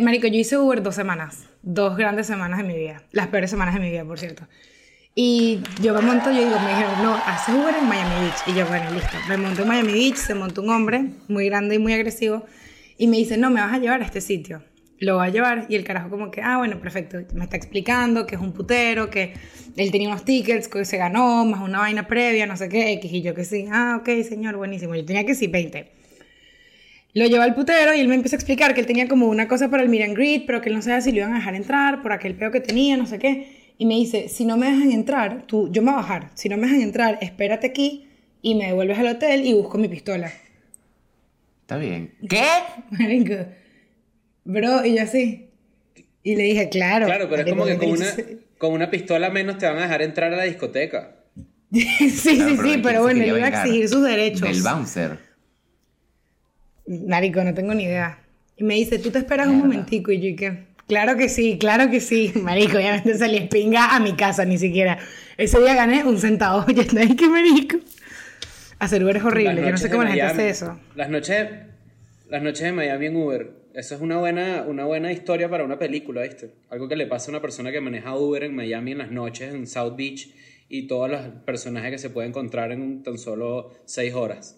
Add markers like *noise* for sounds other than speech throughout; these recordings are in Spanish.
Marico, yo hice Uber dos semanas. Dos grandes semanas de mi vida. Las peores semanas de mi vida, por cierto. Y yo me monto, yo digo, me dijeron, no, haces Uber en Miami Beach. Y yo, bueno, listo. Me monto en Miami Beach, se montó un hombre muy grande y muy agresivo. Y me dice, no, me vas a llevar a este sitio. Lo va a llevar. Y el carajo como que, ah, bueno, perfecto. Me está explicando que es un putero, que él tenía unos tickets que se ganó, más una vaina previa, no sé qué, X. Y yo que sí, ah, ok, señor, buenísimo. Yo tenía que sí, 20. Lo lleva al putero y él me empieza a explicar que él tenía como una cosa para el and greet, pero que él no sabía si lo iban a dejar entrar por aquel peo que tenía, no sé qué. Y me dice, si no me dejan entrar, tú, yo me voy a bajar. Si no me dejan entrar, espérate aquí y me devuelves al hotel y busco mi pistola. Está bien. *laughs* ¿Qué? Marico. Bro, y yo así. Y le dije, claro. Claro, pero es como que con una, con una pistola menos te van a dejar entrar a la discoteca. *laughs* sí, sí, Claro, sí, pero pero bueno, él iba a exigir sus derechos. Del bouncer. Marico, no tengo ni idea. Y me dice, tú te esperas un momentico. Y yo, ¿y qué? Claro que sí, claro que sí. *laughs* Marico, obviamente salí espinga a mi casa, ni siquiera. Ese día gané un centavo. *laughs* Ya está ahí, que marico. Hacer Uber es horrible. Yo no sé cómo la gente Miami- hace eso. Las noches, las noches de Miami en Uber. Eso es una buena, una buena historia para una película, ¿viste? Algo que le pasa a una persona que maneja Uber en Miami en las noches, en South Beach, y todos los personajes que se puede encontrar en tan solo seis horas.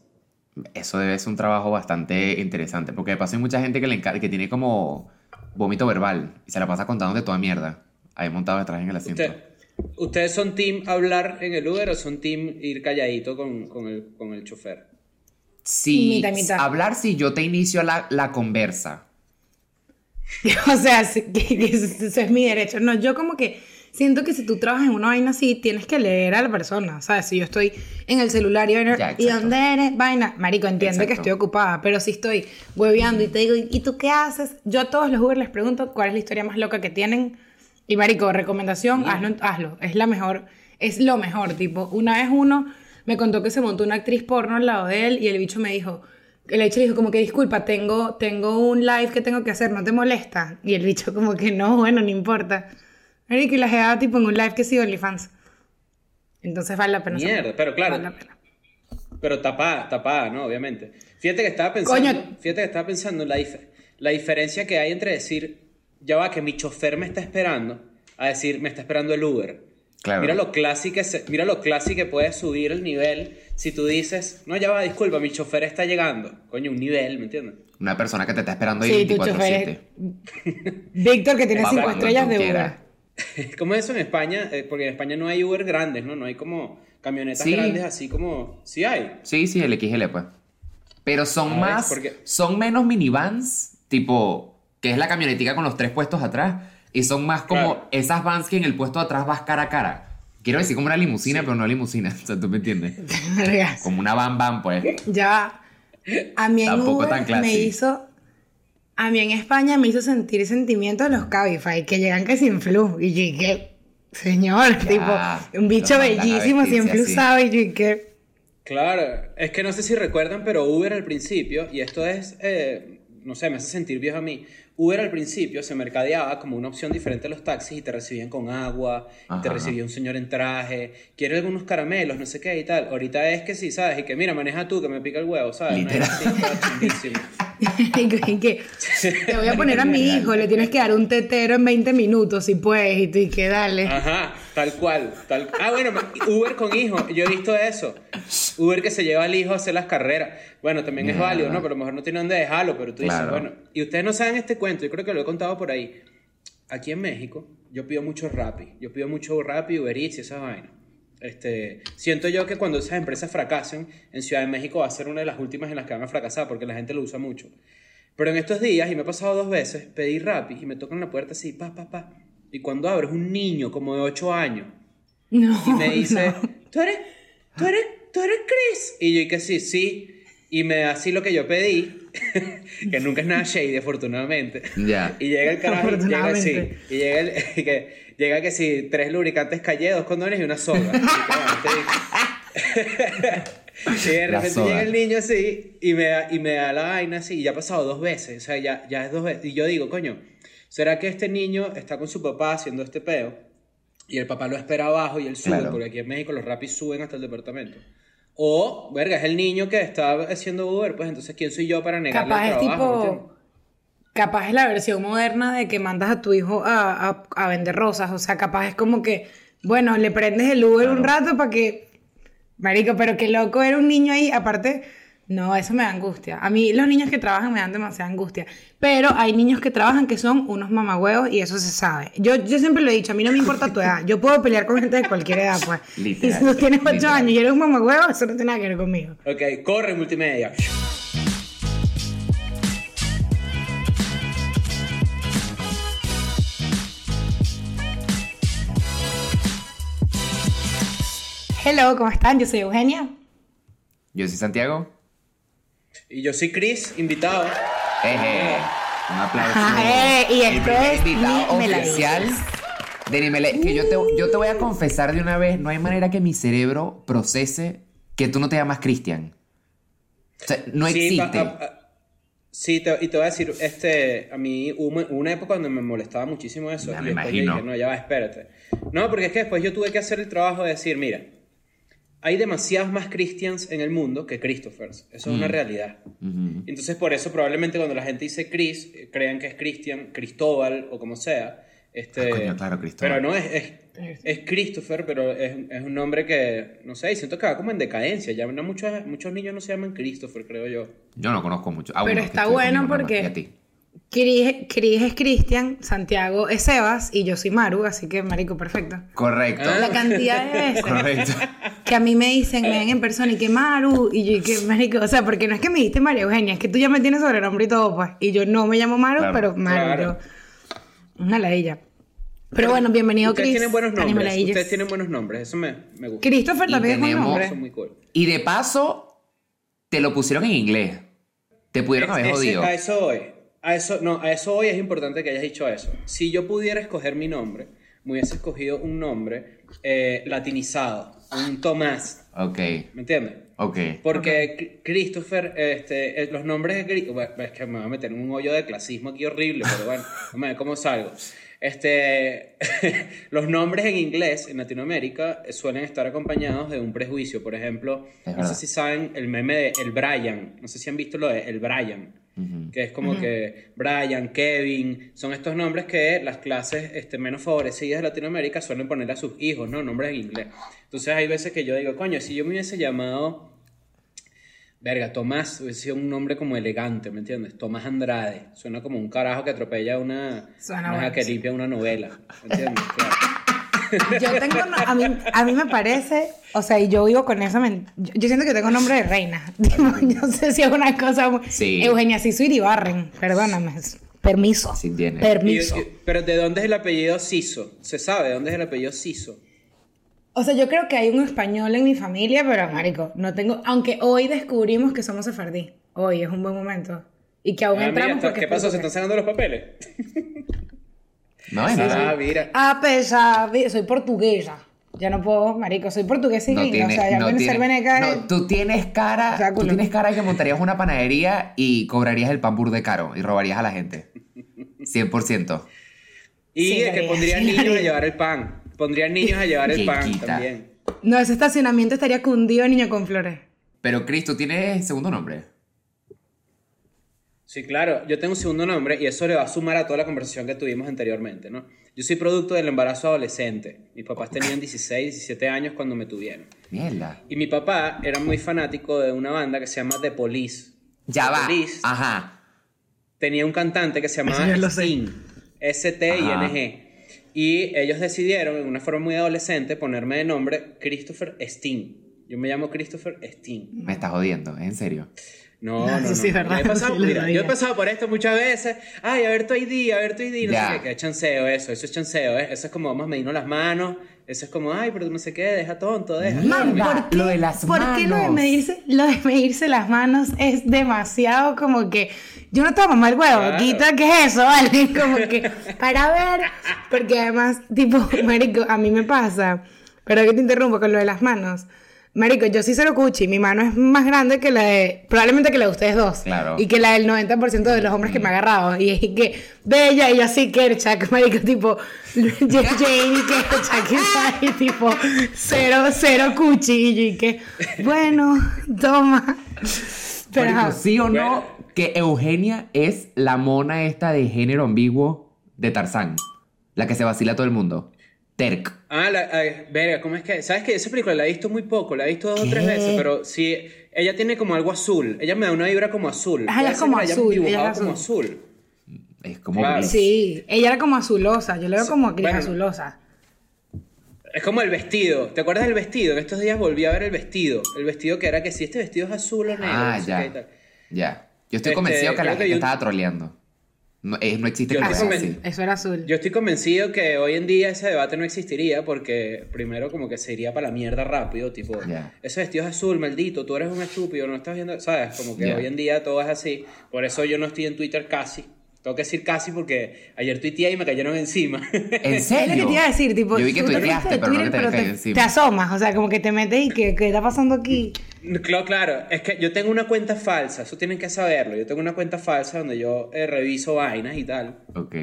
Eso debe ser un trabajo bastante interesante. Porque de paso hay mucha gente que, le que tiene como vómito verbal y se la pasa contando de toda mierda. Ahí montado detrás en el asiento. Usted- ¿Ustedes son team hablar en el Uber o son team ir calladito con, con el, con el chofer? Sí, Mitad, mitad. hablar si yo te inicio la, la conversa. *laughs* o sea, eso es mi derecho. No, yo como que siento que si tú trabajas en una vaina así, tienes que leer a la persona. ¿Sabes? Si yo estoy en el celular y vaina, Ya, ¿y dónde eres? Vaina. Marico, entiende que estoy ocupada. Pero si estoy hueveando y te digo, ¿y tú qué haces? Yo a todos los Uber les pregunto cuál es la historia más loca que tienen. Y Marico, recomendación, hazlo, hazlo. Es la mejor, es lo mejor. Tipo, una vez uno me contó que se montó una actriz porno al lado de él y el bicho me dijo, el bicho le dijo como que disculpa, tengo, tengo un live que tengo que hacer, ¿no te molesta? Y el bicho como que no, bueno, no importa. Marico, y la jugaba tipo en un live que sí, OnlyFans. Entonces vale la pena. Mierda, pero claro. Vale la pena. Pero tapada, tapada, ¿no? Obviamente. Fíjate que estaba pensando, Coño. fíjate que estaba pensando en la, dif- la diferencia que hay entre decir, ya va, que mi chofer me está esperando, a decir, me está esperando el Uber. Claro. Mira lo clásico mira lo clásico que puede subir el nivel si tú dices, no, ya va, disculpa, mi chofer está llegando. Coño, un nivel, ¿me entiendes? Una persona que te está esperando ahí Sí, tu chofer 24-7. es... Víctor, que tiene Va cinco cuando estrellas tú de. Uber. *laughs* ¿Cómo es eso en España? Eh, porque en España no hay Uber grandes, ¿no? No hay como camionetas Sí. grandes así como... Sí hay. Sí, sí, el XL, pues. Pero son A ver, más. porque- Son menos minivans, tipo. Que es la camionetica con los tres puestos atrás. Y son más como Claro. esas vans que en el puesto de atrás vas cara a cara. Quiero decir como una limusina, pero no limusina. *laughs* O sea, tú me entiendes. *laughs* Como una van van, pues. Ya. A mí en Tampoco Uber me hizo. A mí en España me hizo sentir sentimientos de los Cabify, que llegan que sin flu. Y yo dije, señor, tipo, un bicho bellísimo, sin flu, sabe. Y yo dije, Claro, es que no sé si recuerdan, pero Uber al principio, y esto es, eh, no sé, me hace sentir viejo a mí, Uber al principio se mercadeaba como una opción diferente a los taxis y te recibían con agua, y te Ajá. recibía un señor en traje, quiero algunos caramelos, no sé qué y tal. Ahorita es que sí, ¿sabes? Y que mira, maneja tú, que me pica el huevo, ¿sabes? No *laughs* *laughs* y que- te voy a poner a mi hijo, le tienes que dar un tetero en 20 minutos si puedes. Y tú, y que dale. Ajá, tal cual. Tal... Ah, bueno, Uber con hijo, yo he visto eso. Uber que se lleva al hijo a hacer las carreras. Bueno, también es válido, ¿no? Pero a lo mejor no tiene dónde dejarlo, pero tú dices, Claro. bueno. Y ustedes no saben este cuento, yo creo que lo he contado por ahí. Aquí en México, yo pido mucho Rappi. Yo pido mucho Rappi, Uber Eats y esas vainas. Este, siento yo que cuando esas empresas fracasen, en Ciudad de México va a ser una de las últimas en las que van a fracasar porque la gente lo usa mucho. Pero en estos días, y me ha pasado dos veces, pedí Rappi y me tocan la puerta así, pa, pa, pa. Y cuando abro es un niño como de 8 años No. y me dice, no. ¿tú eres, tú eres, tú eres Chris? Y yo, y que sí, sí. Y me da así lo que yo pedí, *laughs* que nunca es nada shady, afortunadamente. Ya. Y llega el carajo y llega así. Y llega, el, *laughs* y que, llega que sí, tres lubricantes Calle, dos condones y una soga. Y, que, bueno, te- *laughs* y de repente soga. llega el niño así y me, da, y me da la vaina así. Y ya ha pasado dos veces. O sea, ya, ya es dos veces. Y yo digo, coño, ¿será que este niño está con su papá haciendo este peo? Y el papá lo espera abajo y él sube, Claro. porque aquí en México los rapis suben hasta el departamento. O, verga, es el niño que está haciendo Uber, pues entonces, ¿quién soy yo para negarle Capaz el es trabajo? ¿me tipo. capaz es la versión moderna de que mandas a tu hijo a, a- a vender rosas. O sea, capaz es como que, bueno, le prendes el Uber un rato para que. Marico, pero qué loco era un niño ahí. Aparte, no, eso me da angustia. A mí los niños que trabajan me dan demasiada angustia. Pero hay niños que trabajan que son unos mamagüeos y eso se sabe. Yo, yo siempre lo he dicho, a mí no me importa tu edad. Yo puedo pelear con gente de cualquier edad, pues. *laughs* Literal, y si tú tienes 8 literal. años y eres un mamagüeo, eso no tiene nada que ver conmigo. Ok, corre multimedia. Hello, ¿cómo están? Yo soy Eugenia. Yo soy Santiago. Y yo soy Chris, invitado. Eje. Un aplauso. Ajá, eh, y El esto primer es invitado la oficial de Ni me la- Que yo te, yo te voy a confesar de una vez, no hay manera que mi cerebro procese que tú no te llamas Cristian. O sea, no Sí, existe. pa- a- a- sí, te- y te voy a decir, este, a mí hubo hubo una época donde me molestaba muchísimo eso. Ya y me imagino. dije, no, ya va, espérate. No, porque es que después yo tuve que hacer el trabajo de decir, mira, hay demasiados más Christians en el mundo que Christophers. Eso es una realidad. Ujú. Entonces, por eso probablemente cuando la gente dice Chris, eh, crean que es Christian, Cristóbal o como sea. Este, Ah, coño, claro, Cristóbal. Pero no, es, es, es Christopher, pero es, es un nombre que, no sé, y siento que va como en decadencia. Ya no, muchos, muchos niños no se llaman Christopher, creo yo. Yo no conozco mucho. Ah, Pero bueno, está bueno porque-. Cris, es Cristian, Santiago es Sebas y yo soy Maru, así que marico, perfecto. Correcto. La cantidad de veces *laughs* Correcto. que a mí me dicen, me ven en persona y que Maru, y yo y que marico, o sea, porque no es que me diste María Eugenia, es que tú ya me tienes sobrenombre y todo, pues. Y yo no me llamo Maru, Claro. pero Maru, Claro. yo. Una ladilla. Pero bueno, bienvenido Ustedes Cris. tienen buenos nombres. Ustedes tienen buenos nombres. Eso me, me gusta. Christopher Y también es buen nombre. Eso es muy cool. Y de paso, te lo pusieron en inglés. Te pudieron haber Ese- jodido. a eso hoy. A eso, no, a eso hoy es importante que hayas dicho eso. Si yo pudiera escoger mi nombre, me hubiese escogido un nombre eh, latinizado, un Tomás. Ok, ¿Me entiendes? ok. Porque Cri- Christopher, este, eh, los nombres de bueno, es que me voy a meter en un hoyo de clasismo aquí horrible, pero bueno, *laughs* ver cómo salgo. Este, *laughs* los nombres en inglés en Latinoamérica eh, suelen estar acompañados de un prejuicio. Por ejemplo, no sé si saben el meme de El Brian. No sé si han visto lo de El Brian. Que es como que Brian, Kevin, son estos nombres que las clases este, menos favorecidas de Latinoamérica suelen poner a sus hijos, ¿no? Nombres en inglés. Entonces hay veces que yo digo, coño, si yo me hubiese llamado, verga, Tomás, hubiese sido un nombre como elegante, ¿me entiendes? Tomás Andrade. Suena como un carajo que atropella una, Suena una bueno, que sí. limpia una novela, ¿me entiendes? Claro. Yo tengo, a mí, a mí me parece, o sea, y yo vivo con eso, yo, yo siento que tengo nombre de reina. *laughs* Yo no sé si es una cosa muy... Sí. Eugenia Sisu Iribarren, perdóname. Permiso. Sí tiene. Permiso. y- pero ¿de dónde es el apellido Siso? ¿Se sabe de dónde es el apellido Siso? O sea, yo creo que hay un español en mi familia, pero marico, no tengo... Aunque hoy descubrimos que somos sefardí. Hoy es un buen momento. Y que aún Ah, entramos porque... ¿Qué pasó? ¿Se están sacando los papeles? *laughs* No, es nada. Ah. A pesar de... Soy portuguesa. Ya no puedo, marico, soy portuguesa y No tiene, o sea, ya no tiene- ser veneca... no, tú tienes cara, sea, tú tienes cara de que montarías una panadería y cobrarías el pan burde caro y robarías a la gente. 100%. Y Sí, de lo que pondrían niños a llevar el pan. Pondrían niños a llevar el pan también. No, ese estacionamiento estaría cundido niño con flores. Pero Cristo, ¿tienes segundo nombre? Sí, claro. Yo tengo un segundo nombre y eso le va a sumar a toda la conversación que tuvimos anteriormente, ¿no? Yo soy producto del embarazo adolescente. Mis papás tenían 16, 17 años cuando me tuvieron. Mierda. Y mi papá era muy fanático de una banda que se llama The Police. Ya The va. Police Ajá. tenía un cantante que se llamaba. Sting. S-T-I-N-G. Y ellos decidieron, en una forma muy adolescente, ponerme de nombre Christopher Sting. Yo me llamo Christopher Sting. Me estás jodiendo, ¿es en serio? No, No, no, eso no. sí es verdad, Yo he, pasado, *laughs* sí mira, yo he pasado por esto muchas veces. Ay, a ver tu ID, a ver tu ID. No Ya. sé qué, que es chanceo eso. Eso es chanceo, ¿eh? Eso es como vamos a medirnos las manos. Eso es como, ay, pero no sé qué, deja tonto, deja. Man, Mierda, ¿por qué, lo de las ¿por qué lo de, manos? medirse, lo de medirse las manos es demasiado como que yo no te voy el huevo, Claro. quita, ¿qué es eso? *laughs* ¿Vale? Como que para ver, porque además, tipo, *laughs* marico, a mí me pasa, pero que te interrumpo con lo de las manos. Marico, yo sí se lo cuchi, mi mano es más grande que la de, probablemente que la de ustedes dos. Claro. Y que la del 90% de los hombres que me ha agarrado. Y es que, bella, y yo así, Kerchak, marico, tipo, *laughs* Jane y Kerchak, y tipo, cero, cero cuchi. Y yo, y que, bueno, toma. Pero, Marico. ¿sí o no? Que Eugenia es la mona esta de género ambiguo de Tarzán. La que se vacila a todo el mundo. Terk. Ah, la, ay, verga, ¿cómo es que? ¿Sabes que Esa película la he visto muy poco, la he visto dos o tres veces, pero sí, ella tiene como algo azul. Ella me da una vibra como azul. Ajá, ella es como la azul, ella es como azul. Es como Claro. gris. Sí, ella era como azulosa, yo le veo como gris bueno. azulosa. Es como el vestido. ¿Te acuerdas del vestido? Que estos días volví a ver el vestido. El vestido que era que si este vestido es azul o negro. Ah, ya. Ya. Yo estoy Este, convencido que la creo que gente yo- estaba troleando. No, eh, no existe Yo así. Eso era azul. Yo estoy convencido que hoy en día ese debate no existiría porque primero como que se iría para la mierda rápido, tipo, Ya. ese vestido es azul, maldito, tú eres un estúpido, no estás viendo, ¿sabes? Como que hoy en día todo es así. Por eso yo no estoy en Twitter casi. Tengo que decir casi porque ayer tuiteé y me cayeron encima. ¿En *laughs* Es serio? lo que te iba a decir, tipo, Yo vi que tuiteaste, pero no que te caído te, encima. te asomas, o sea, como que te metes y que, ¿qué está pasando aquí? Claro, claro, es que yo tengo una cuenta falsa, eso tienen que saberlo. Yo tengo una cuenta falsa donde yo eh, reviso vainas y tal. Ok.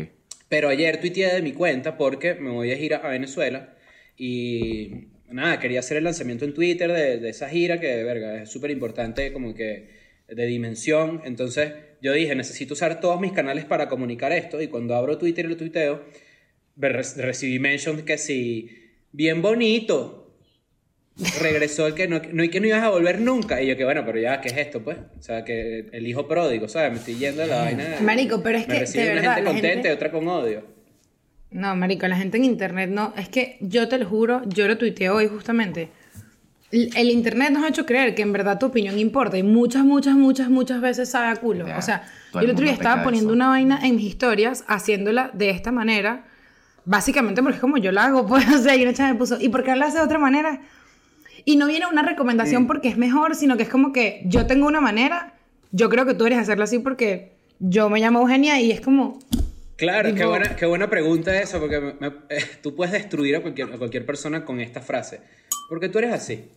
Pero ayer tuiteé de mi cuenta porque me voy a gira a Venezuela y nada, quería hacer el lanzamiento en Twitter de, de esa gira que, verga, es súper importante como que de dimensión. Entonces yo dije, necesito usar todos mis canales para comunicar esto y cuando abro Twitter y lo tuiteo, recibí mention que si, bien bonito. Regresó el que no, no y que no ibas a volver nunca. Y yo que bueno, pero ya, ¿qué es esto, pues? O sea, que el hijo pródigo, ¿sabes? Me estoy yendo de la vaina. Marico, pero es me que, recibe de una verdad, gente la contenta gente- y otra con odio. No, marico, la gente en internet no. Es que yo te lo juro, yo lo tuiteé hoy justamente. El internet nos ha hecho creer que en verdad tu opinión importa y muchas, muchas, muchas, muchas veces sabe a culo. Ya, o sea, yo el otro día estaba poniendo eso. una vaina en mis historias haciéndola de esta manera, básicamente porque es como yo la hago, *laughs* pues, o sea, y una chava me puso, ¿y por qué la hace de otra manera? Y no viene una recomendación porque es mejor, sino que es como que yo tengo una manera, yo creo que tú eres hacerlo así porque yo me llamo Eugenia y es como, Claro, qué buena, qué buena pregunta esa, porque me- me- eh, tú puedes destruir a cualquier, a cualquier persona con esta frase. Porque tú eres así.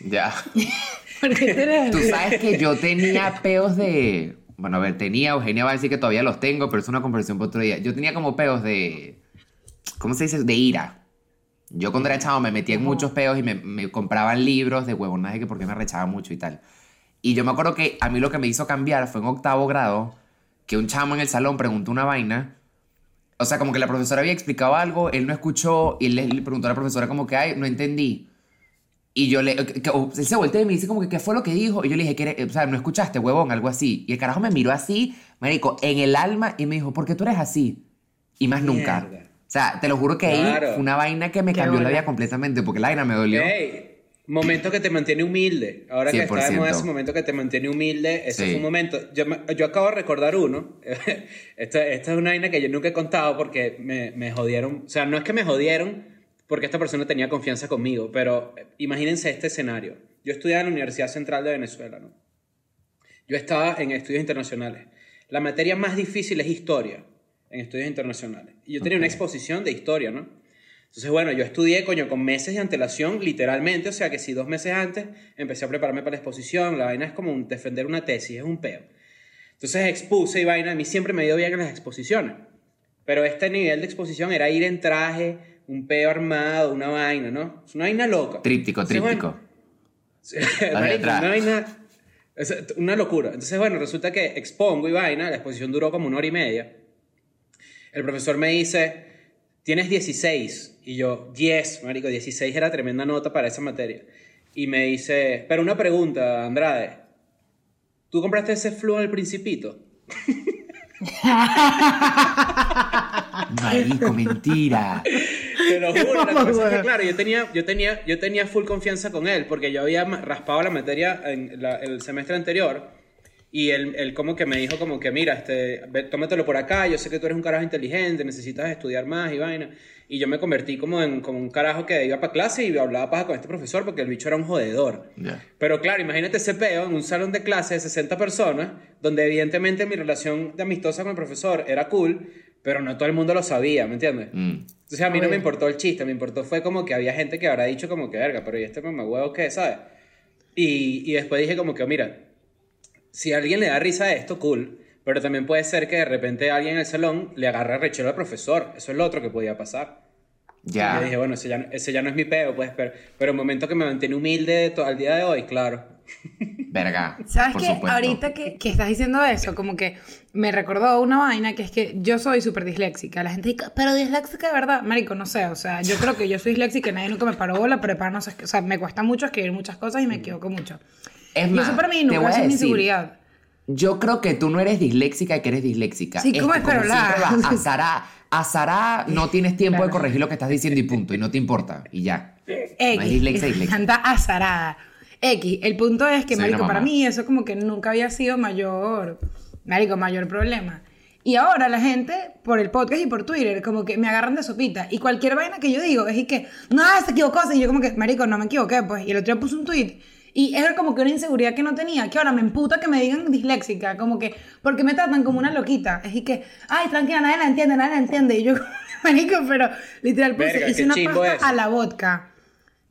Ya. *laughs* porque tú eres Tú sabes que yo tenía peos de. Bueno, a ver, tenía, Eugenia va a decir que todavía los tengo, pero es una conversación para otro día. Yo tenía como peos de. ¿Cómo se dice? De ira. Yo cuando era chavo me metía en muchos peos y me, me compraban libros de huevonaje que porque me rechaba mucho y tal. Y yo me acuerdo que a mí lo que me hizo cambiar fue en octavo grado que un chamo en el salón preguntó una vaina. O sea, como que la profesora había explicado algo, él no escuchó y él le, le preguntó a la profesora como que, ay, no entendí. Y yo le, que- o- él se voltea y me dice como que, ¿qué fue lo que dijo? Y yo le dije, que eres- o sea, no escuchaste, huevón, algo así. Y el carajo me miró así, marico, en el alma y me dijo, ¿por qué tú eres así? Y más nunca. O sea, te lo juro que ahí Claro. fue una vaina que me Qué cambió la vida completamente, porque la vaina me dolió. Ey, momento que te mantiene humilde. Ahora que está de moda 100%. ese momento que te mantiene humilde, ese Sí. fue un momento. Yo, acabo de recordar uno. *laughs* esta, esta es una vaina que yo nunca he contado porque me, me jodieron. O sea, no es que me jodieron porque esta persona tenía confianza conmigo, pero eh, imagínense este escenario. Yo estudiaba en la Universidad Central de Venezuela, ¿no? Yo estaba en estudios internacionales. La materia más difícil es historia en estudios internacionales. Y yo tenía una exposición de historia, ¿no? Entonces, bueno, yo estudié, coño, con meses de antelación, literalmente, o sea que si dos meses antes empecé a prepararme para la exposición, la vaina es como un- defender una tesis, es un peo. Entonces expuse y vaina, a mí siempre me dio bien en las exposiciones. Pero este nivel de exposición era ir en traje, un peo armado, una vaina, ¿no? Es una vaina loca. Tríptico, Entonces, tríptico. *laughs* bueno, una vaina. es una locura. Entonces, bueno, resulta que expongo y vaina, la exposición duró como una hora y media. El profesor me dice, tienes 16. Y yo, 10, marico, 16 era tremenda nota para esa materia. Y me dice, pero una pregunta, Andrade. ¿Tú compraste ese flu al principito? Marico, mentira. Te lo juro, la cosa es que, claro, yo tenía, yo, tenía, yo tenía full confianza con él porque yo había raspado la materia en la- el semestre anterior y él, él como que me dijo como que, mira, este, ve, tómatelo por acá, yo sé que tú eres un carajo inteligente, necesitas estudiar más y vaina. Y yo me convertí como en como un carajo que iba para clase y hablaba paja con este profesor porque el bicho era un jodedor. Ya. Pero claro, imagínate ese peo en un salón de clase de 60 personas, donde evidentemente mi relación de amistosa con el profesor era cool, pero no todo el mundo lo sabía, ¿me entiendes? Mm. Entonces a mí no me importó el chiste, me importó fue como que había gente que habrá dicho como que verga, pero ¿y este mamahuevo qué, sabes? Y, y después dije como que, mira, si a alguien le da risa a esto, cool, pero también puede ser que de repente alguien en el salón le agarre rechero al profesor, eso es lo otro que podía pasar. Y yo Ya. dije, bueno, ese ya, ese ya no es mi peo, pues, pero, pero el momento que me mantiene humilde to- al día de hoy, claro. *laughs* verga. ¿Sabes qué? Ahorita que, que estás diciendo eso, como que me recordó una vaina que es que yo soy súper disléxica. La gente dice, pero disléxica de verdad. Marico, no sé. O sea, yo creo que yo soy disléxica y nadie nunca me paró bola, pero para no sé. O sea, me cuesta mucho escribir muchas cosas y me equivoco mucho. Es y más, eso para mí nunca es decir, inseguridad. Yo creo que tú no eres disléxica y que eres disléxica. Sí, ¿cómo Este, es? Pero la- siempre va, a *laughs* Sara, a Sara no tienes tiempo de Claro. corregir lo que estás diciendo y punto, y no te importa, y ya. X, No es dislexia, me dislexia. encanta azarada. X, el punto es que, Soy marico, para mí eso como que nunca había sido mayor, marico, mayor problema. Y ahora la gente, por el podcast y por Twitter, como que me agarran de sopita. Y cualquier vaina que yo digo es y que, no, se equivocó. Y yo como que, marico, no me equivoqué, pues. Y el otro día puse un tweet. Y era como que una inseguridad que no tenía, que ahora me emputa que me digan disléxica, como que, porque me tratan como una loquita. Es y que, ay, tranquila, nadie la entiende, nadie la entiende. Y yo, *laughs* marico, pero literal puse, Verga, hice una pasta eso. a la vodka.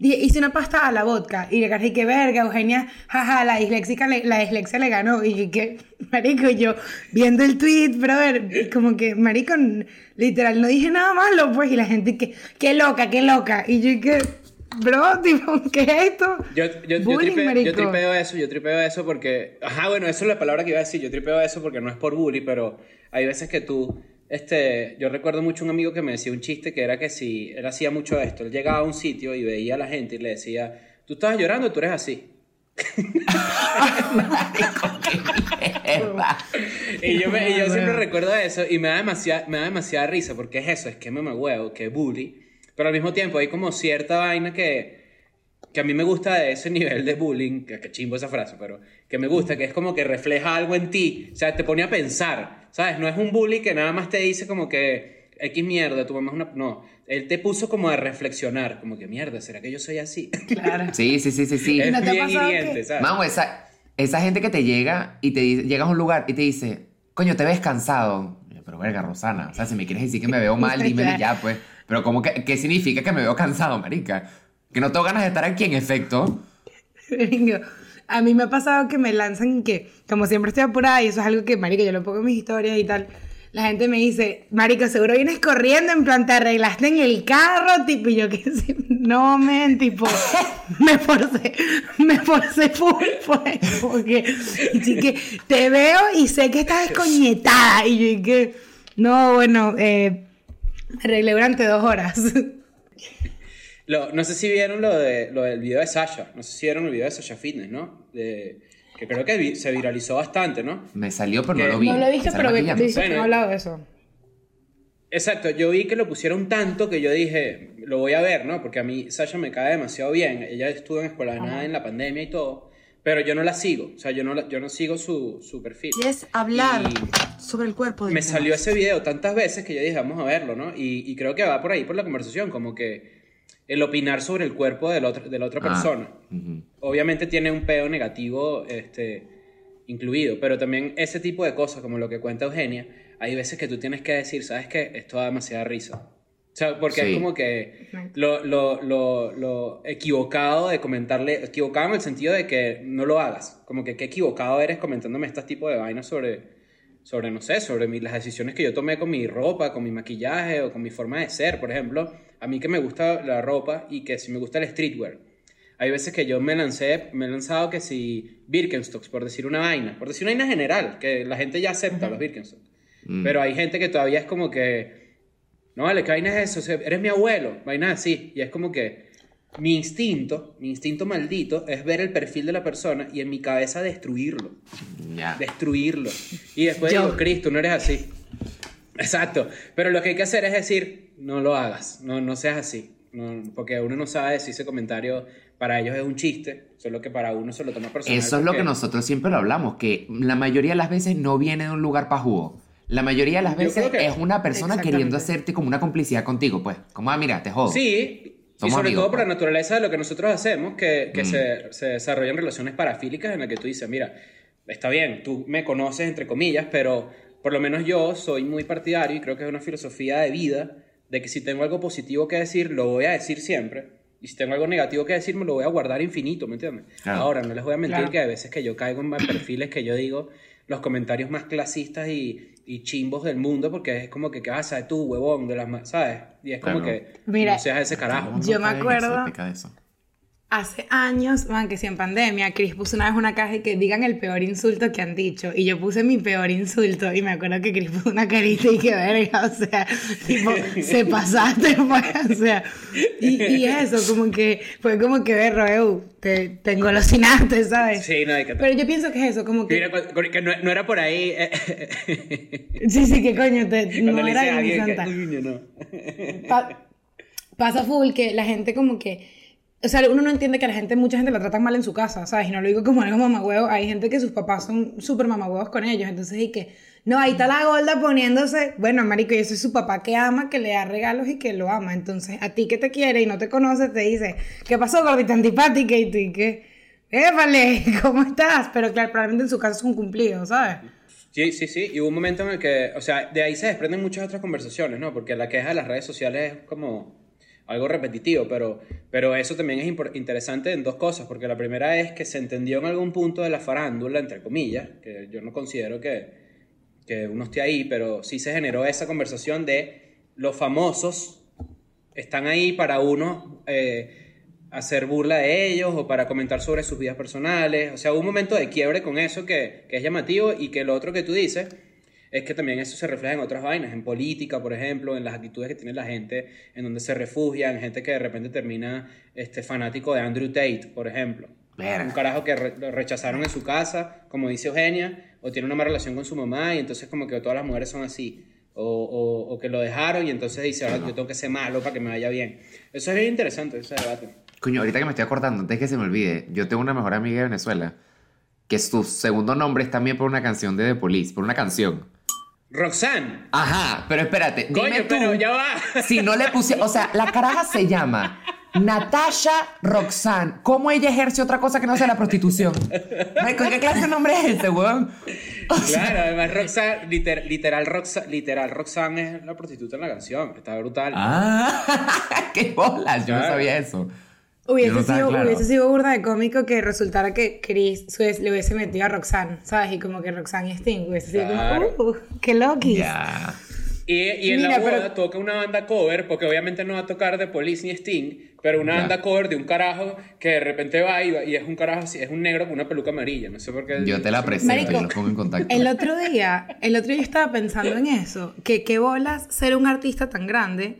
Hice una pasta a la vodka y le dije que verga, Eugenia, jaja, la disléxica, le- la dislexia le ganó. Y yo, que, *laughs* marico, yo viendo el tweet, brother, como que, marico, literal, no dije nada malo, pues, y la gente que, qué loca, qué loca. Y yo que, bro, tipo, ¿qué es esto? Yo, yo, yo, Bullying, tripeo, yo tripeo eso, yo tripeo eso porque... Ajá, bueno, eso es la palabra que iba a decir. Yo tripeo eso porque no es por bully, pero hay veces que tú... Este, yo recuerdo mucho un amigo que me decía un chiste que era que si él hacía mucho esto, él llegaba a un sitio y veía a la gente y le decía, tú estabas llorando, tú eres así. *laughs* Y yo, me- y yo siempre recuerdo eso y me da, demasiada, me da demasiada risa porque es eso, es que me huevo, que bully. Pero al mismo tiempo hay como cierta vaina que, que a mí me gusta de ese nivel de bullying, que, que chimbo esa frase, pero que me gusta, que es como que refleja algo en ti, o sea, te pone a pensar, ¿sabes? No es un bully que nada más te dice como que X mierda, tu mamá es una... No, él te puso como a reflexionar, como que mierda, ¿será que yo soy así? Claro. Sí, sí, sí, sí, sí. es ¿No te bien hiriente, que- ¿sabes? Mamo, esa, esa gente que te llega y te dice, llegas a un lugar y te dice, coño, te ves cansado. Pero verga, Rosana, o sea, si me quieres decir que me veo *laughs* mal, dímelo ya, pues. Pero ¿cómo que, ¿qué significa que me veo cansado, marica? Que no tengo ganas de estar aquí, en efecto. A mí me ha pasado que me lanzan que, como siempre estoy apurada, y eso es algo que, marica, yo lo pongo en mis historias y tal. La gente me dice, marica, seguro vienes corriendo, en plan, te arreglaste en el carro, tipo, y yo que no, men, tipo, *laughs* me forcé, me forcé full, pues, porque, y que te veo y sé que estás descoñetada, y yo y que, no, bueno, eh, me arreglé durante dos horas. Lo- no sé si vieron lo, de, lo del video de Sasha. No sé si vieron el video de Sasha Fitness, ¿no? De- que creo que vi- se viralizó bastante, ¿no? Me salió, pero no lo vi. No lo he visto, pero vi maquillando. vi que Bueno, no he hablado de eso. Exacto, yo vi que lo pusieron tanto que yo dije, lo voy a ver, ¿no? Porque a mí Sasha me cae demasiado bien. Ella estuvo en escuela de nada en la pandemia y todo. Pero yo no la sigo. O sea, yo no, la- yo no sigo su, su perfil. Y es hablar Y- sobre el cuerpo de me salió ese video tantas veces que yo dije, vamos a verlo, ¿no? Y, y creo que va por ahí, por la conversación, como que el opinar sobre el cuerpo de la otra, de la otra Ah, persona. Obviamente tiene un peo negativo este, incluido, pero también ese tipo de cosas, como lo que cuenta Eugenia, hay veces que tú tienes que decir, ¿sabes qué? Esto da demasiada risa. O sea, porque Sí. es como que lo, lo, lo, lo equivocado de comentarle, equivocado en el sentido de que no lo hagas, como que qué equivocado eres comentándome este tipo de vainas sobre, sobre, no sé, sobre mi- las decisiones que yo tomé con mi ropa, con mi maquillaje o con mi forma de ser, por ejemplo. A mí que me gusta la ropa y que si me gusta el streetwear. Hay veces que yo me lancé, me he lanzado que si Birkenstocks, por decir una vaina, por decir una vaina general, que la gente ya acepta los Birkenstocks. Mm. Pero hay gente que todavía es como que, no vale, ¿qué vaina es eso? O sea, eres mi abuelo, vaina así. Y es como que mi instinto, mi instinto maldito, es ver el perfil de la persona y en mi cabeza destruirlo Ya. destruirlo. Y después Yo. digo, Cristo, no eres así. Exacto. Pero lo que hay que hacer es decir, no lo hagas, no, no seas así. No, porque uno no sabe si ese comentario para ellos es un chiste, solo que para uno se lo toma personal. Eso es lo que nosotros siempre lo hablamos, que la mayoría de las veces no viene de un lugar para jugo. La mayoría de las veces que- es una persona queriendo hacerte como una complicidad contigo, pues. Como, ah, mira, te jodo. Sí, y Somos sobre amigos, todo por la pues. naturaleza de lo que nosotros hacemos, que, que Mm. se, se desarrollan relaciones parafílicas en las que tú dices, mira, está bien, tú me conoces entre comillas, pero por lo menos yo soy muy partidario y creo que es una filosofía de vida de que si tengo algo positivo que decir, lo voy a decir siempre. Y si tengo algo negativo que decir, me lo voy a guardar infinito, ¿me entiendes? Claro. Ahora, no les voy a mentir Claro. que a veces que yo caigo en perfiles que yo digo los comentarios más clasistas y, y chimbos del mundo, porque es como que, ¿qué vas a tú, huevón? De las ¿Sabes? Y es como Claro. que Mira, no seas ese carajo. Yo me acuerdo-. Hace años, man, que si en pandemia, Chris puso una vez una caja y que digan el peor insulto que han dicho. Y yo puse mi peor insulto. Y me acuerdo que Chris puso una carita y que verga, o sea, *laughs* tipo, se pasaste, *laughs* pues, o sea. Y, y eso, como que, fue como que, ver, Roeu, te, te engolosinaste, ¿sabes? Sí, no hay que... Pero yo pienso que es eso, como que. Mira, no, no era por ahí. eh, Sí, sí, que coño, te, Cuando no le era que. santa. "Coño, no". Pa- pasa full que la gente como que o sea, uno no entiende que la gente, mucha gente la tratan mal en su casa, ¿sabes? Y no lo digo como algo mamagüevo. Hay gente que sus papás son súper mamagüevos con ellos. Entonces, y que, no, ahí está la gorda poniéndose. Bueno, marico, y eso es su papá que ama, que le da regalos y que lo ama. Entonces, a ti que te quiere y no te conoce, te dice, ¿qué pasó, gordita antipática? Y tú, ¿y qué? ¡Épale! *laughs* ¿Cómo estás? Pero claro, probablemente en su casa es un cumplido, ¿sabes? Sí, sí, sí. Y hubo un momento en el que, o sea, de ahí se desprenden muchas otras conversaciones, ¿no? Porque la queja de las redes sociales es como algo repetitivo, pero, pero eso también es interesante en dos cosas, porque la primera es que se entendió en algún punto de la farándula, entre comillas, que yo no considero que, que uno esté ahí, pero sí se generó esa conversación de los famosos están ahí para uno eh, hacer burla de ellos o para comentar sobre sus vidas personales. O sea, un momento de quiebre con eso que, que es llamativo y que lo otro que tú dices es que también eso se refleja en otras vainas, en política, por ejemplo, en las actitudes que tiene la gente, en donde se refugia, en gente que de repente termina este, fanático de Andrew Tate, por ejemplo. Verga. Un carajo que re- lo rechazaron en su casa, como dice Eugenia, o tiene una mala relación con su mamá y entonces como que todas las mujeres son así. O, o- o que lo dejaron y entonces dice, ahora yo tengo que ser malo para que me vaya bien. Eso es bien interesante, ese debate. Coño, ahorita que me estoy acordando, antes que se me olvide, yo tengo una mejor amiga de Venezuela que su segundo nombre es también por una canción de The Police, por una canción. Roxanne. Ajá, pero espérate, dime Coño, tú, pero ya va. *laughs* Si no le puse, o sea, la caraja se llama Natasha Roxanne. ¿Cómo ella ejerce otra cosa que no sea la prostitución? Marico, ¿Qué clase de nombre es ese, weón? O sea, Claro, además Roxanne, liter- literal, Roxa- literal Roxanne es la prostituta en la canción. Está brutal. Ah, *laughs* qué bolas, yo no sabía eso. Hubiese, no sido, claro. hubiese sido burda de cómico que resultara que Chris Suez le hubiese metido a Roxanne, ¿sabes? Y como que Roxanne y Sting hubiese sido Claro. como, ¡uh! ¡Qué loquis! Ya. Y, y en Mira, la boda pero- toca una banda cover, porque obviamente no va a tocar de Police ni Sting, pero una Ya. banda cover de un carajo que de repente va y, va- y es un carajo así, es un negro con una peluca amarilla. No sé por qué. Yo te la presento Marico, y los pongo en contacto. El otro día, el otro día yo estaba pensando en eso, que qué bolas ser un artista tan grande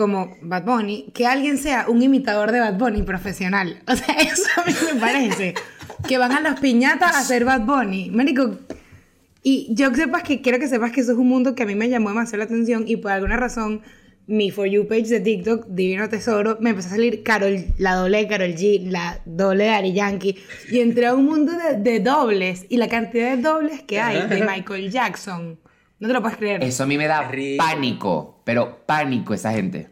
como Bad Bunny, que alguien sea un imitador de Bad Bunny profesional. *laughs* O sea, eso a mí me parece. Que van a las piñatas a hacer Bad Bunny. Marico, y yo sepas que quiero que sepas que eso es un mundo que a mí me llamó demasiado la atención y por alguna razón mi For You page de TikTok, Divino Tesoro, me empezó a salir Carol, la doble de Carol G, la doble de Ari Yankee y entré a un mundo de, de dobles y la cantidad de dobles que hay de *laughs* Michael Jackson. No te lo puedes creer. Eso a mí me da pánico, pero pánico esa gente.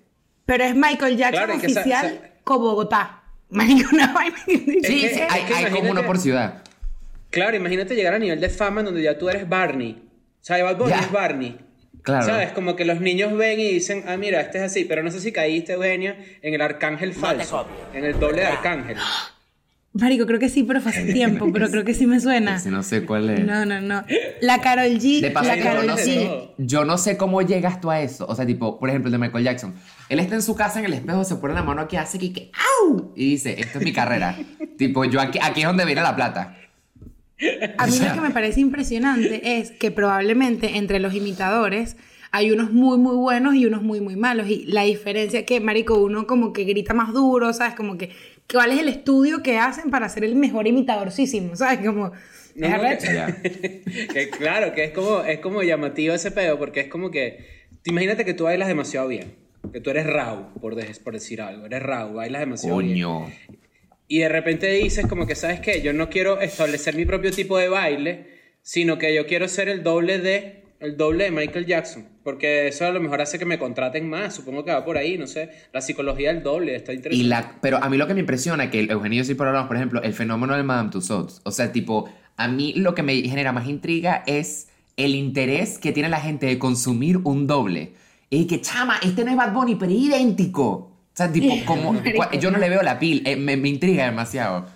Pero es Michael Jackson Claro, y que sa- oficial sa- con Bogotá. *laughs* Una vaina Sí, que- sí, es hay, que hay como imagínate- uno por ciudad. Claro, imagínate llegar a nivel de fama en donde ya tú eres Barney. O sea, Bad Bunny es Barney. Claro. ¿Sabes? Como que los niños ven y dicen, ah, mira, este es así. Pero no sé si caíste, Eugenia, en el arcángel falso. En el doble de arcángel. *gasps* *gasps* Marico, creo que sí, pero fue hace *laughs* tiempo, pero creo que sí me suena. No sé cuál es. No, no, no. La Carol G. De paso, la yo no, G. sé, yo no sé cómo llegas tú a eso. O sea, tipo, por ejemplo, el de Michael Jackson. Él está en su casa en el espejo, se pone la mano aquí, hace aquí, que ¡au! Y dice, esto es mi carrera. *laughs* tipo, yo aquí, aquí es donde viene la plata. A mí O sea- lo que me parece impresionante es que probablemente entre los imitadores hay unos muy, muy buenos y unos muy, muy malos. Y la diferencia es que, marico, uno como que grita más duro, ¿sabes? Como que, ¿cuál es el estudio que hacen para ser el mejor imitadorcísimo? ¿Sabes? Como... No, que- Ya. *laughs* que claro, que es como, es como llamativo ese pedo, porque es como que. te Imagínate que tú bailas demasiado bien. Que tú eres Raw, por, de- por decir algo. Eres Raw, bailas demasiado bien. Coño. Y de repente dices, como que, ¿sabes qué? Yo no quiero establecer mi propio tipo de baile, sino que yo quiero ser el doble de. El doble de Michael Jackson. Porque eso a lo mejor hace que me contraten más. Supongo que va por ahí, no sé. La psicología del doble está interesante. Y la, pero a mí lo que me impresiona, que el Eugenio sí por por ejemplo, el fenómeno del Madame Tussauds. O sea, tipo, a mí lo que me genera más intriga es el interés que tiene la gente de consumir un doble. Y que, chama, este no es Bad Bunny, pero es idéntico. O sea, tipo, *laughs* como, yo no le veo la pil, eh, me, me intriga demasiado.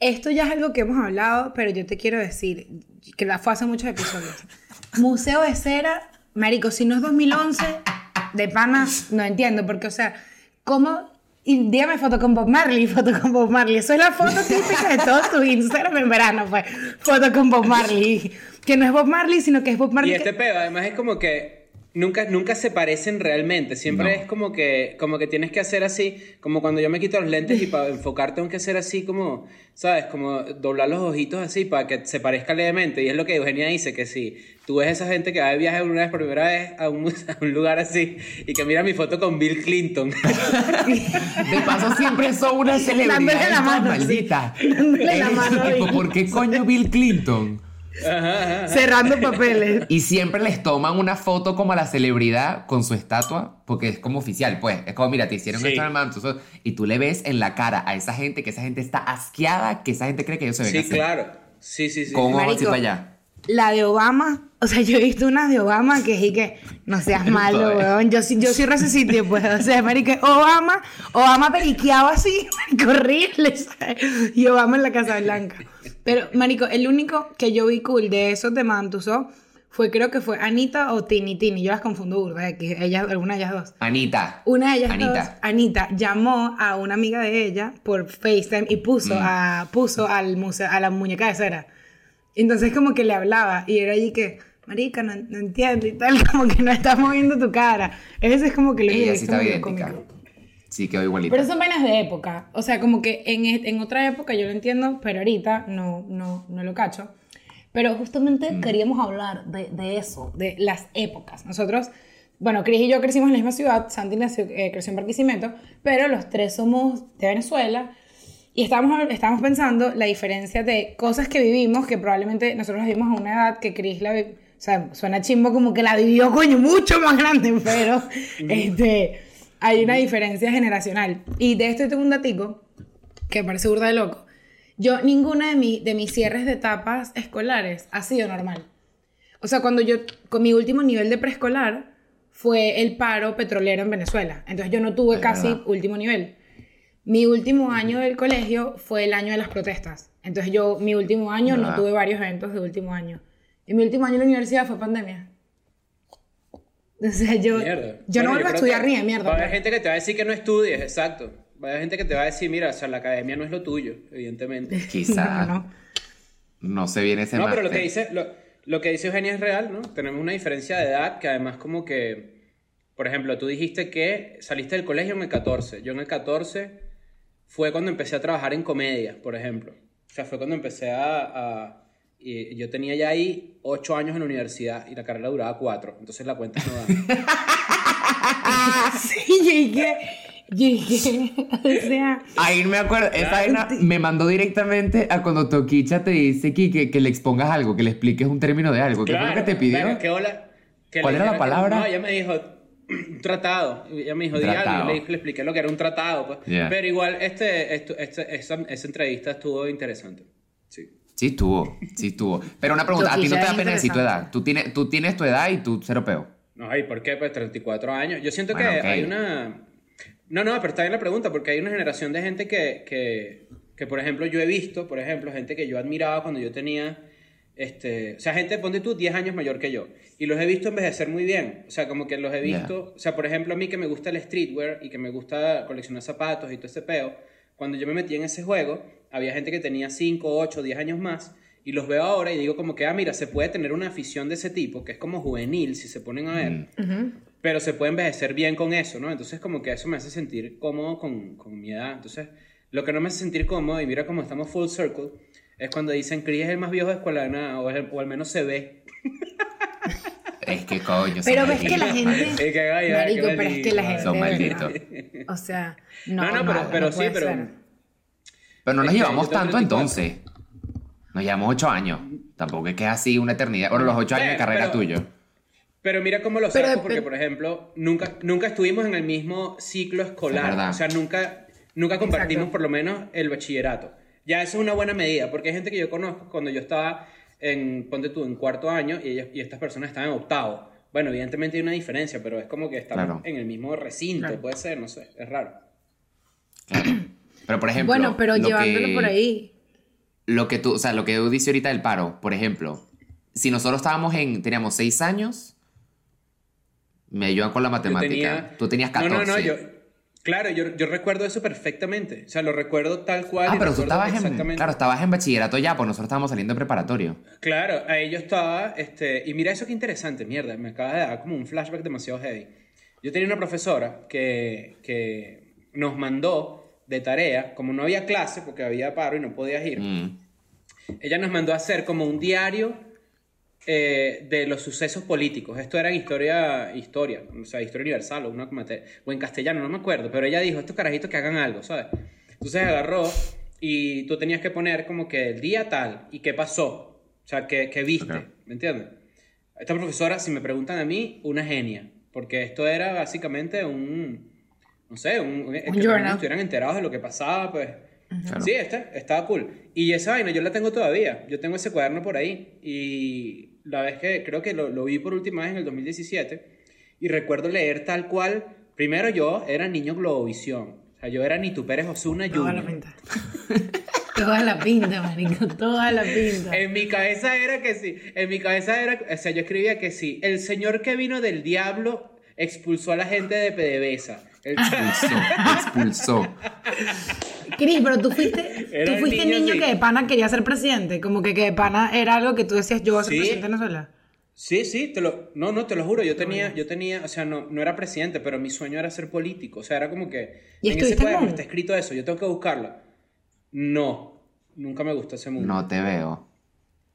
Esto ya es algo que hemos hablado, pero yo te quiero decir, que la fue hace muchos episodios. Museo de Cera, marico, si no es 2011, de pana, no entiendo, porque, o sea, ¿cómo y dígame foto con Bob Marley, foto con Bob Marley. Eso es la foto típica de todo tu Instagram en verano, pues. Foto con Bob Marley. Que no es Bob Marley, sino que es Bob Marley. Y este peo, además es como que nunca, nunca se parecen realmente. Siempre No. es como que, como que tienes que hacer así, como cuando yo me quito los lentes y para *laughs* enfocar tengo que hacer así como, ¿sabes? Como doblar los ojitos así para que se parezca levemente. Y es lo que Eugenia dice, que si tú ves esa gente que va de viaje una vez por primera vez a un, *laughs* a un lugar así y que mira mi foto con Bill Clinton. *laughs* De paso siempre son una celebridad. Dándole la mano, sí. maldita. Dándole la mano Tipo. ¿por qué coño Bill Clinton? Ajá, ajá. Cerrando papeles. Y siempre les toman una foto como a la celebridad con su estatua, porque es como oficial, pues. Es como, mira, te hicieron Sí. esto en el manto, eso- y tú le ves en la cara a esa gente que esa gente está asqueada, que esa gente cree que ellos se ven Sí, así. claro. Sí, sí, sí. Con un ojo así Marico, para allá. La de Obama, o sea, yo he visto unas de Obama que sí que no seas *laughs* malo, weón. Yo, sí- yo ese sitio, pues. O sea, marico, Obama, Obama periqueado así, marico, *laughs* horrible, ¿sabes? Y Obama en la Casa Blanca. Pero, marico, el único que yo vi cool de esos de Mantuso fue, creo que fue Anita o Tini Tini. Yo las confundo burda, que ellas, alguna de ellas dos. Anita. Una de ellas Anita. dos, Anita, llamó a una amiga de ella por FaceTime y puso, Mm. a, puso al museo, a la muñeca de cera. Entonces como que le hablaba y era allí que, marica, no, no entiendo y tal, *laughs* como que no estás moviendo tu cara. Ese es como que lo Ella sí como estaba lo idéntica. cómico. Sí, quedó igualita. Pero son vainas de época. O sea, como que en, e- en otra época yo lo entiendo, pero ahorita no, no, no lo cacho. Pero justamente Mm. queríamos hablar de, de eso, de las épocas. Nosotros, bueno, Cris y yo crecimos en la misma ciudad, Santi nació, eh, creció en Barquisimeto, pero los tres somos de Venezuela. Y estábamos, estábamos pensando la diferencia de cosas que vivimos, que probablemente nosotros las vivimos a una edad que Cris la O sea, suena chimbo como que la vivió, coño, mucho más grande, *laughs* pero *laughs* este, hay una diferencia generacional. Y de esto tengo un datico que me parece burda de loco. Yo, ninguna de, mi, de mis cierres de etapas escolares ha sido normal. O sea, cuando yo, con mi último nivel de preescolar fue el paro petrolero en Venezuela. Entonces yo no tuve Es casi verdad. último nivel. Mi último año del colegio fue el año de las protestas. Entonces yo, mi último año, no ¿Verdad? tuve varios eventos de último año. Y mi último año en la universidad fue pandemia. *laughs* O sea, yo, Mierda. yo no vuelvo a estudiar ni de mierda. Va a haber pues. gente que te va a decir que no estudies, exacto. Va a haber gente que te va a decir, mira, o sea, la academia no es lo tuyo, evidentemente. *laughs* Quizá. No, no. No se viene ese No, pero lo que dice, lo, lo que dice Eugenia es real, ¿no? Tenemos una diferencia de edad que además como que, por ejemplo, tú dijiste que saliste del colegio en el 14. Yo en el 14 fue cuando empecé a trabajar en comedia, por ejemplo. O sea, fue cuando empecé a... a- y yo tenía ya ahí 8 años en la universidad y la carrera duraba 4. Entonces la cuenta no da. *laughs* Sí, yo dije, o sea, Ahí me acuerdo, esa vaina me mandó directamente a cuando Toquicha te dice que, que le expongas algo, que le expliques un término de algo. ¿Qué fue lo que te pidió? Venga, ¿qué hola? Que ¿Cuál era la que- palabra? No, ella me dijo un *clears throat* tratado. Ella me dijo, di algo. Tratado. Y le, dije- le expliqué lo que era un tratado. Pues. Yeah. Pero igual, este, esto- este- esa, esa entrevista estuvo interesante. Sí. Sí estuvo, sí estuvo. Pero una pregunta, ¿a ti no te da pena decir tu edad? Tú tienes, tú tienes tu edad y tú cero peo. No, ¿y por qué? Pues 34 años. Yo siento Bueno, que hay una... No, no, pero está bien la pregunta, porque hay una generación de gente que, que, que, por ejemplo, yo he visto, por ejemplo, gente que yo admiraba cuando yo tenía, este, o sea, gente, ponte tú, 10 años mayor que yo, y los he visto envejecer muy bien, o sea, como que los he visto, o sea, por ejemplo, a mí que me gusta el streetwear y que me gusta coleccionar zapatos y todo ese peo, cuando yo me metí en ese juego, había gente que tenía 5, 8, 10 años más, y los veo ahora y digo como que, ah, mira, se puede tener una afición de ese tipo, que es como juvenil, si se ponen a ver, Mm. pero se puede envejecer bien con eso, ¿no? Entonces como que eso me hace sentir cómodo con, con mi edad. Entonces, lo que no me hace sentir cómodo, y mira cómo estamos full circle, es cuando dicen, Chris es el más viejo de escuela de nada, o, es el- o al menos se ve. *laughs* Es que coño. Pero ves que la gente- marico. Es que, ay, ay, Marico, qué pero es que la gente. Son malditos. O sea, no. No, no, pero- no, pero no sí, pero- ser. Pero no nos Es llevamos tanto 34. entonces. Nos llevamos ocho años. Tampoco es que es así una eternidad. Bueno, los ocho años de carrera pero- tuyo. Pero mira cómo lo dep- porque, por ejemplo, nunca, nunca estuvimos en el mismo ciclo Es escolar. O sea, nunca, nunca compartimos Exacto. por lo menos el bachillerato. Ya eso es una buena medida, porque hay gente que yo conozco cuando yo estaba en, ponte tú, en cuarto año y, ellas, y estas personas estaban en octavo. Bueno, evidentemente hay una diferencia, pero es como que estamos Claro. en el mismo recinto, Claro. puede ser, no sé, es raro. Claro. Pero por ejemplo. Bueno, pero lo llevándolo que- por ahí. Lo que tú, o sea, lo que tú dices ahorita del paro, por ejemplo, si nosotros estábamos en, teníamos seis años, me ayudan con la matemática. tenía- Tú tenías 14. No, no, no, yo, Claro, yo, yo recuerdo eso perfectamente. O sea, lo recuerdo tal cual. Ah, pero tú estabas en, claro, estabas en bachillerato ya, pues nosotros estábamos saliendo de preparatorio. Claro, ahí yo estaba, este, y mira eso qué interesante, mierda, me acaba de dar como un flashback demasiado heavy. Yo tenía una profesora que, que nos mandó de tarea, como no había clase porque había paro y no podías ir, Mm. ella nos mandó a hacer como un diario eh, de los sucesos políticos. Esto era en historia, historia, o sea, historia universal o, una, o en castellano, no me acuerdo, pero ella dijo, estos carajitos que hagan algo, ¿sabes? Entonces agarró y tú tenías que poner como que el día tal y qué pasó, o sea, qué, qué viste, Ok. ¿me entiendes? Esta profesora, si me preguntan a mí, una genia, porque esto era básicamente un, no sé, un, es que journal. estuvieran enterados de lo que pasaba, pues... Sí, este, estaba cool. Y esa vaina yo la tengo todavía. Yo tengo ese cuaderno por ahí. Y la vez que creo que lo, lo vi por última vez en el 2017. Y recuerdo leer tal cual. Primero yo era niño Globovisión. O sea, yo era Nitu Pérez Osuna Toda la Junior. pinta. *laughs* toda la pinta, marico, toda la pinta. En mi cabeza era que sí. En mi cabeza era. O sea, yo escribía que sí. El señor que vino del diablo expulsó a la gente de PDVSA. Expulsó, expulsó. Cris, pero tú fuiste, Era tú el fuiste niño que de pana quería ser presidente. Como que, que de pana era algo que tú decías, yo voy a ser Sí. presidente de Venezuela. Sí, sí, te lo, no, no, te lo juro, yo tenía, yo tenía, o sea, no, no era presidente, pero mi sueño era ser político, o sea, era como que ¿Y en ese cuaderno está escrito eso, yo tengo que buscarlo. No, nunca me gustó ese mundo. No te veo.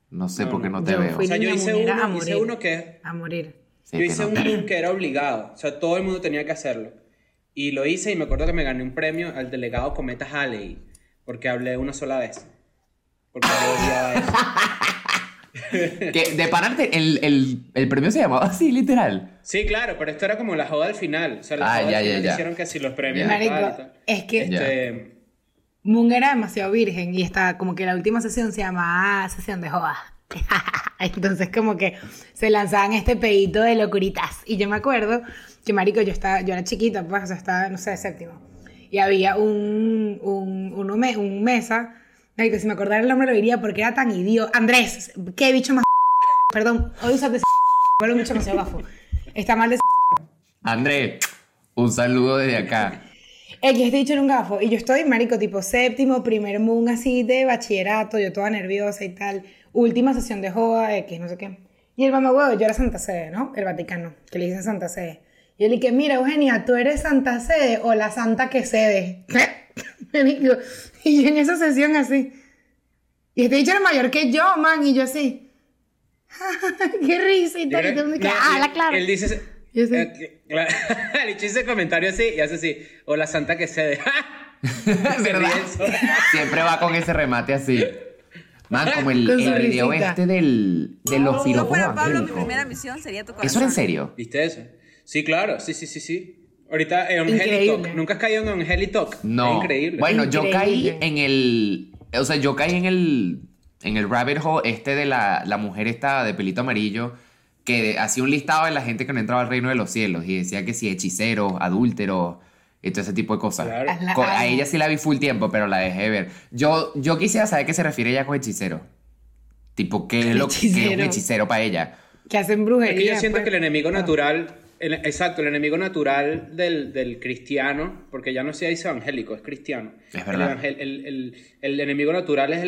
No sé No, por qué no. no te Yo veo. fui o sea, yo hice a uno, hice uno que, A morir. Sí, yo hice un noto. Moon que era obligado, o sea, todo el mundo tenía que hacerlo. Y lo hice y me acuerdo que me gané un premio al delegado Cometa Halley, porque hablé una sola vez. Porque yo eso. *laughs* Que de pararte, el, el, el premio se llamaba así, literal. Sí, claro, pero esto era como la joda al final. O sea, la Ah, joda ya, al ya, final ya. hicieron que si los premios Ya. Marico, es que Este, Moon era demasiado virgen y está como que la última sesión se llama ah, sesión de joda. *laughs* Entonces como que se lanzaban este pedito de locuritas. Y yo me acuerdo que, marico, yo, estaba, yo era chiquita, pues, o sea, estaba, no sé, séptimo. Y había un, un, me- un mesa, marico, si me acordara el nombre lo diría porque era tan idiota. Andrés, qué bicho más... *laughs* Perdón, hoy usaste... Pero *laughs* un bicho demasiado gafo. Está mal de... *laughs* André, un saludo desde acá. El que este dicho era un gafo. Y yo estoy, marico, tipo séptimo, primer moon así de bachillerato, yo toda nerviosa y tal. Última sesión de joda, X, no sé qué. Y el mamá huevo, yo era Santa Sede, ¿no? El Vaticano, que le dicen Santa Sede. Y yo le dije, mira, Eugenia, ¿tú eres Santa Sede o la Santa que cede? *laughs* Y yo en esa sesión así. Y este dicho era mayor que yo, man, y yo así. *laughs* qué risa y creo- no, ah, la claro. Él dice... Yo sé. eh, que- claro, él hizo ese comentario así y hace así. O la santa que *laughs* se deja. ¿Verdad? Siempre va con ese remate así. Man, como el, el video risita. este del, de los piropos Pablo, mi primera misión sería tu corazón. ¿Eso era en serio? ¿Viste eso? Sí, claro. Sí, sí, sí, sí. Ahorita en Increíble. Helitalk. ¿Nunca has caído en Helitalk? No. Es increíble. Bueno, yo caí Increíble. en el. O sea, yo caí en el. En el rabbit hole este de la, la mujer esta de pelito amarillo. Que hacía un listado de la gente que no entraba al reino de los cielos. Y decía que si hechiceros, adúlteros. Y todo ese tipo de cosas. Claro. A ella sí la vi full tiempo, pero la dejé de ver. Yo, yo quisiera saber qué se refiere ella con hechicero. Tipo, ¿qué es, lo, qué es un Hechicero. para ella? Que hacen brujería. Es que yo siento pues. que el enemigo natural, el- exacto, el enemigo natural del, del cristiano, porque ya no se dice evangélico, es cristiano. Es verdad. El, el- enemigo natural es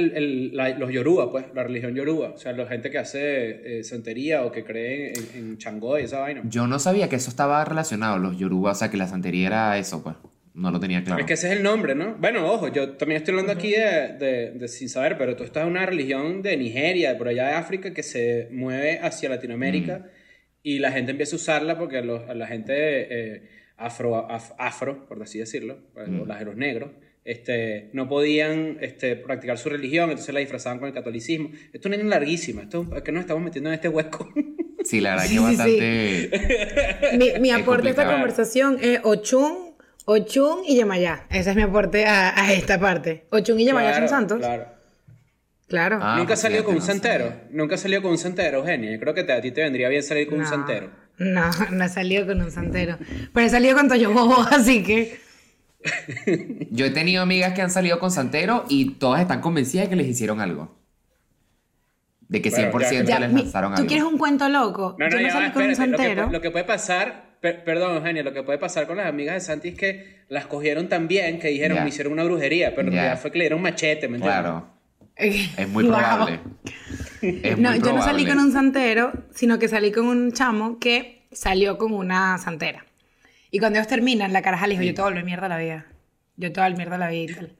la- los yoruba, pues, la religión yoruba. O sea, la gente que hace eh, santería o que cree en, en Changó y esa vaina. Yo no sabía que eso estaba relacionado, los yoruba, o sea, que la santería era eso, pues. No lo tenía claro. Es que ese es el nombre, ¿no? Bueno, ojo, yo también estoy hablando aquí de, de- de sin saber, pero tú estás en una religión de Nigeria, de por allá de África, que se mueve hacia Latinoamérica Mm. Y la gente empieza a usarla porque los- la gente eh, afro, af- afro, por así decirlo, pues, Mm. o las- los negros, este, no podían este, practicar su religión, entonces la disfrazaban con el catolicismo. Esto es una línea larguísima, esto es que nos estamos metiendo en este hueco. *laughs* Sí, la verdad Sí, que sí, bastante. *laughs* Mi, mi Es aporte a esta conversación es Ochun, Ochun y Yemayá. Ese es mi aporte a, a esta parte. Ochun y Yemayá Claro, son santos. Claro. Claro. Ah, Nunca pues salió con un santero. sabía. Nunca salió con un santero, Eugenia. Yo creo que te- a ti te vendría bien salir con un santero. No, no he salido con un santero. Pero he salido con Toyo Bobo, *laughs* así que. Yo he tenido amigas que han salido con santero y todas están convencidas de que les hicieron algo. De que Bueno, 100% ya, Ya, les lanzaron ¿Tú algo. quieres un cuento loco? No, no, Yo no ya salí con un espérate. Lo que, santero. lo que puede pasar, per- perdón, Eugenia, lo que puede pasar con las amigas de Santi es que las cogieron tan bien que dijeron, me hicieron una brujería, pero en Ya. realidad fue que le dieron machete, ¿me entiendes? Claro. Es muy *laughs* Wow. probable. Es No, muy yo no salí con un santero, sino que salí con un chamo que salió con una santera. Y cuando ellos terminan, la caraja le dijo, yo te volví mierda la vida. Yo te volví mierda la vida y tal.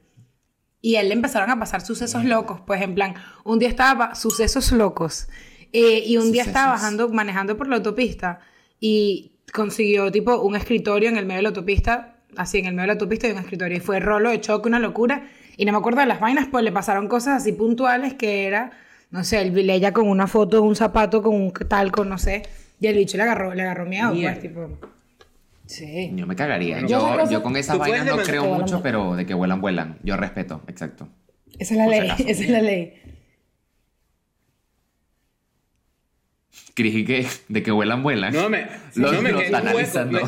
Y él le empezaron a pasar sucesos locos. Pues en plan, un día estaba, sucesos locos. Eh, y un día estaba bajando, manejando por la autopista y consiguió tipo un escritorio en el medio de la autopista, así en el medio de la autopista y un escritorio. Y fue rolo de choque, una locura. Y no me acuerdo de las vainas, pues le pasaron cosas así puntuales que era, no sé, el ella con una foto de un zapato con un talco, no sé. Y el bicho le agarró, le agarró miedo, pues, tipo. Sí. Yo me cagaría. Bueno, yo, yo con esas vainas no creo que mucho, vuelan. pero de que vuelan, vuelan. Yo respeto, exacto. Esa es la Por si ley, acaso. esa es la ley. Cris, ¿y qué? De que vuelan, vuelan. No, me, Lo- no, me lo quedé en está un hueco. analizando.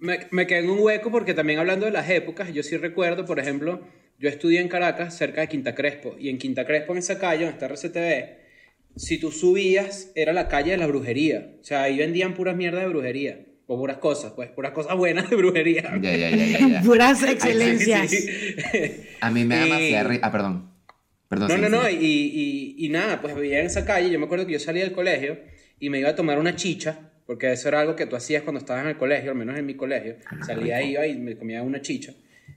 Me, me- me quedé en un hueco porque también hablando de las épocas, yo sí recuerdo, por ejemplo, yo estudié en Caracas, cerca de Quinta Crespo, y en Quinta Crespo, en esa calle donde está RCTV, si tú subías, era la calle de la brujería. O sea, ahí vendían puras mierdas de brujería. O puras cosas, pues, puras cosas buenas de brujería. Ya, ya, ya, ya, ya. *laughs* Puras Sí, excelencias. sí. A mí me da Y- demasiada ri- Ah, perdón. Perdón. No, sí, no, sí. no, y, y, y nada, pues vivía en esa calle. Yo me acuerdo que yo salía del colegio y me iba a tomar una chicha, porque eso era algo que tú hacías cuando estabas en el colegio, al menos en mi colegio. Salía, iba y me comía una chicha.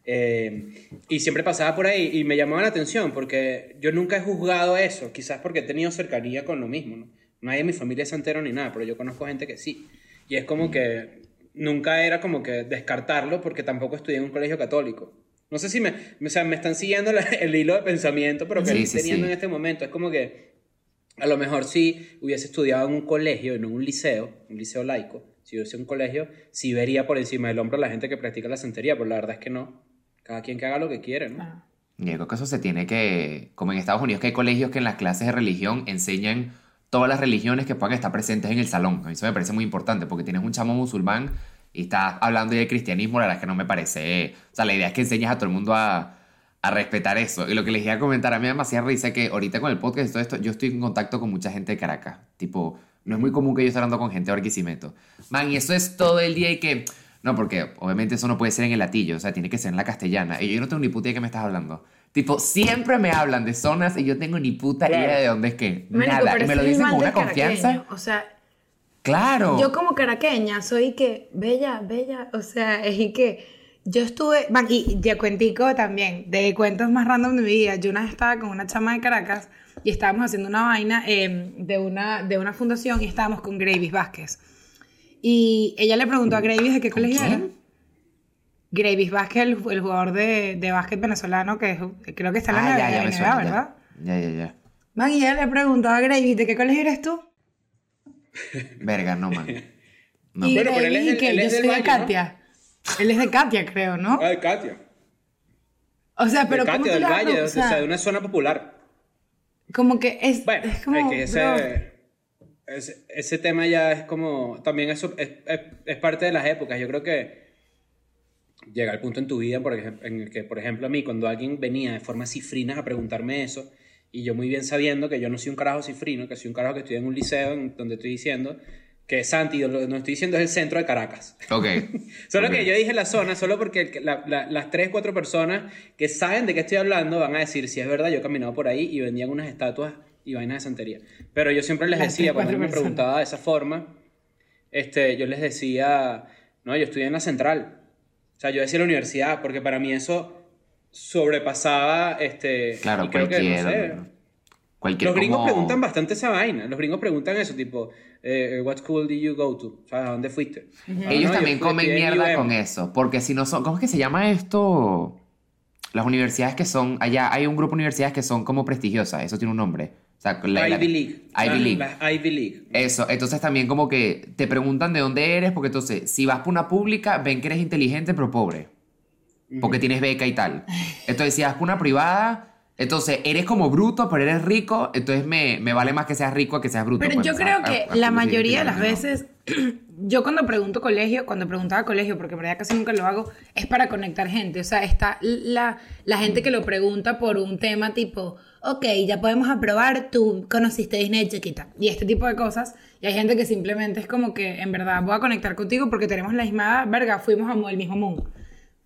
Eh, y siempre pasaba por ahí y me llamaba la atención porque yo nunca he juzgado eso, quizás porque he tenido cercanía con lo mismo. ¿no? Nadie en mi familia es santero ni nada, pero yo conozco gente que sí. Y es como que nunca era como que descartarlo porque tampoco estudié en un colegio católico. No sé si me, o sea, me están siguiendo la- *laughs* el hilo de pensamiento, pero que Sí, estoy teniendo sí. en este momento. Es como que a lo mejor si hubiese estudiado en un colegio, no en un liceo, un liceo laico, si hubiese un colegio, sí vería por encima del hombro a la gente que practica la santería, pero la verdad es que no. Cada quien que haga lo que quiere, ¿no? Ah. Y yo creo que eso se tiene que, como en Estados Unidos, que hay colegios que en las clases de religión enseñan todas las religiones que puedan estar presentes en el salón. A mí Eso me parece muy importante porque tienes un chamo musulmán y estás hablando de cristianismo, la verdad es que no me parece... O sea, la idea es que enseñes a todo el mundo a, a respetar eso. Y lo que les iba a comentar, a mí me demasiada risa que ahorita con el podcast y todo esto, yo estoy en contacto con mucha gente de Caracas. Tipo, no es muy común que yo esté hablando con gente de Barquisimeto. Man, y eso es todo el día y que... No, porque obviamente eso no puede ser en el latillo, o sea, tiene que ser en la castellana. Y yo no tengo ni puta idea de qué me estás hablando. Tipo, siempre me hablan de zonas y yo tengo ni puta Claro. idea de dónde es que. Marico, Nada. Y me lo dicen con una confianza. O sea, Claro. Yo como caraqueña soy que, bella, bella, o sea, *laughs* es que yo estuve, man, y ya cuentico también, de cuentos más random de mi vida, yo una vez estaba con una chama de Caracas y estábamos haciendo una vaina eh, de, una, de una fundación y estábamos con Gravis Vázquez. Y ella le preguntó a Gravis de qué colegio era. Gravis Vázquez, el, el jugador de, de básquet venezolano, que es- creo que está en la Ah, ya, ya NBA, me suena. ¿verdad? Ya, ya, ya. Man, y ella le preguntó a Gravis, ¿de qué colegio eres tú? Verga, no, man. *laughs* No. Y Bueno, pero él es que él yo es del soy de Valle, ¿no? Katia. Él es de Katia, creo, ¿no? Ay, Katia. O sea, pero de ¿cómo Katia, tú del le Valle, o sea, de una zona popular. Como que es, Bueno, es como, es que ese, ese, ese tema ya es como, también eso es, es, es parte de las épocas. Yo creo que llega el punto en tu vida por ejemplo, en el que, por ejemplo, a mí, cuando alguien venía de forma cifrina a preguntarme eso, y yo muy bien sabiendo que yo no soy un carajo cifrino, que soy un carajo que estoy en un liceo en donde estoy diciendo que Santi, lo no estoy diciendo es el centro de Caracas. Ok. *laughs* Solo que yo dije la zona, solo porque la- la- las tres, cuatro personas que saben de qué estoy hablando van a decir si es verdad, yo he caminado por ahí y vendían unas estatuas y vainas de santería. Pero yo siempre les Las decía, tres, cuando me preguntaba de esa forma, este, yo les decía, no, yo estudié en la central. O sea, yo decía la universidad, porque para mí eso sobrepasaba, este, Claro, y creo que, no sé, Cualquier los gringos como- preguntan bastante esa vaina. Los gringos preguntan eso, tipo, eh, what school did you go to? O sea, ¿a dónde fuiste? Ah, no, Ellos yo también comen mierda con eso. Porque si no son. ¿Cómo es que se llama esto? Las universidades que son. Allá hay un grupo de universidades que son como prestigiosas. Eso tiene un nombre. O sea, la- la- Ivy League. Ivy League. Ivy League. Eso, entonces también como que te preguntan de dónde eres, porque entonces, si vas por una pública, ven que eres inteligente pero pobre, porque tienes beca y tal. Entonces, si vas por una privada, Entonces, eres como bruto, pero eres rico, entonces me, me vale más que seas rico que seas bruto. Pero pues, yo creo a- que a- la a- mayoría de las veces, *clears throat* yo cuando pregunto colegio, cuando preguntaba colegio, porque en verdad casi nunca lo hago, es para conectar gente. O sea, está la, la gente que lo pregunta por un tema tipo, ok, ya podemos aprobar, tú conociste Disney chiquita. Y este tipo de cosas. Y hay gente que simplemente es como que, en verdad, voy a conectar contigo porque tenemos la misma, verga, fuimos a el mismo mundo.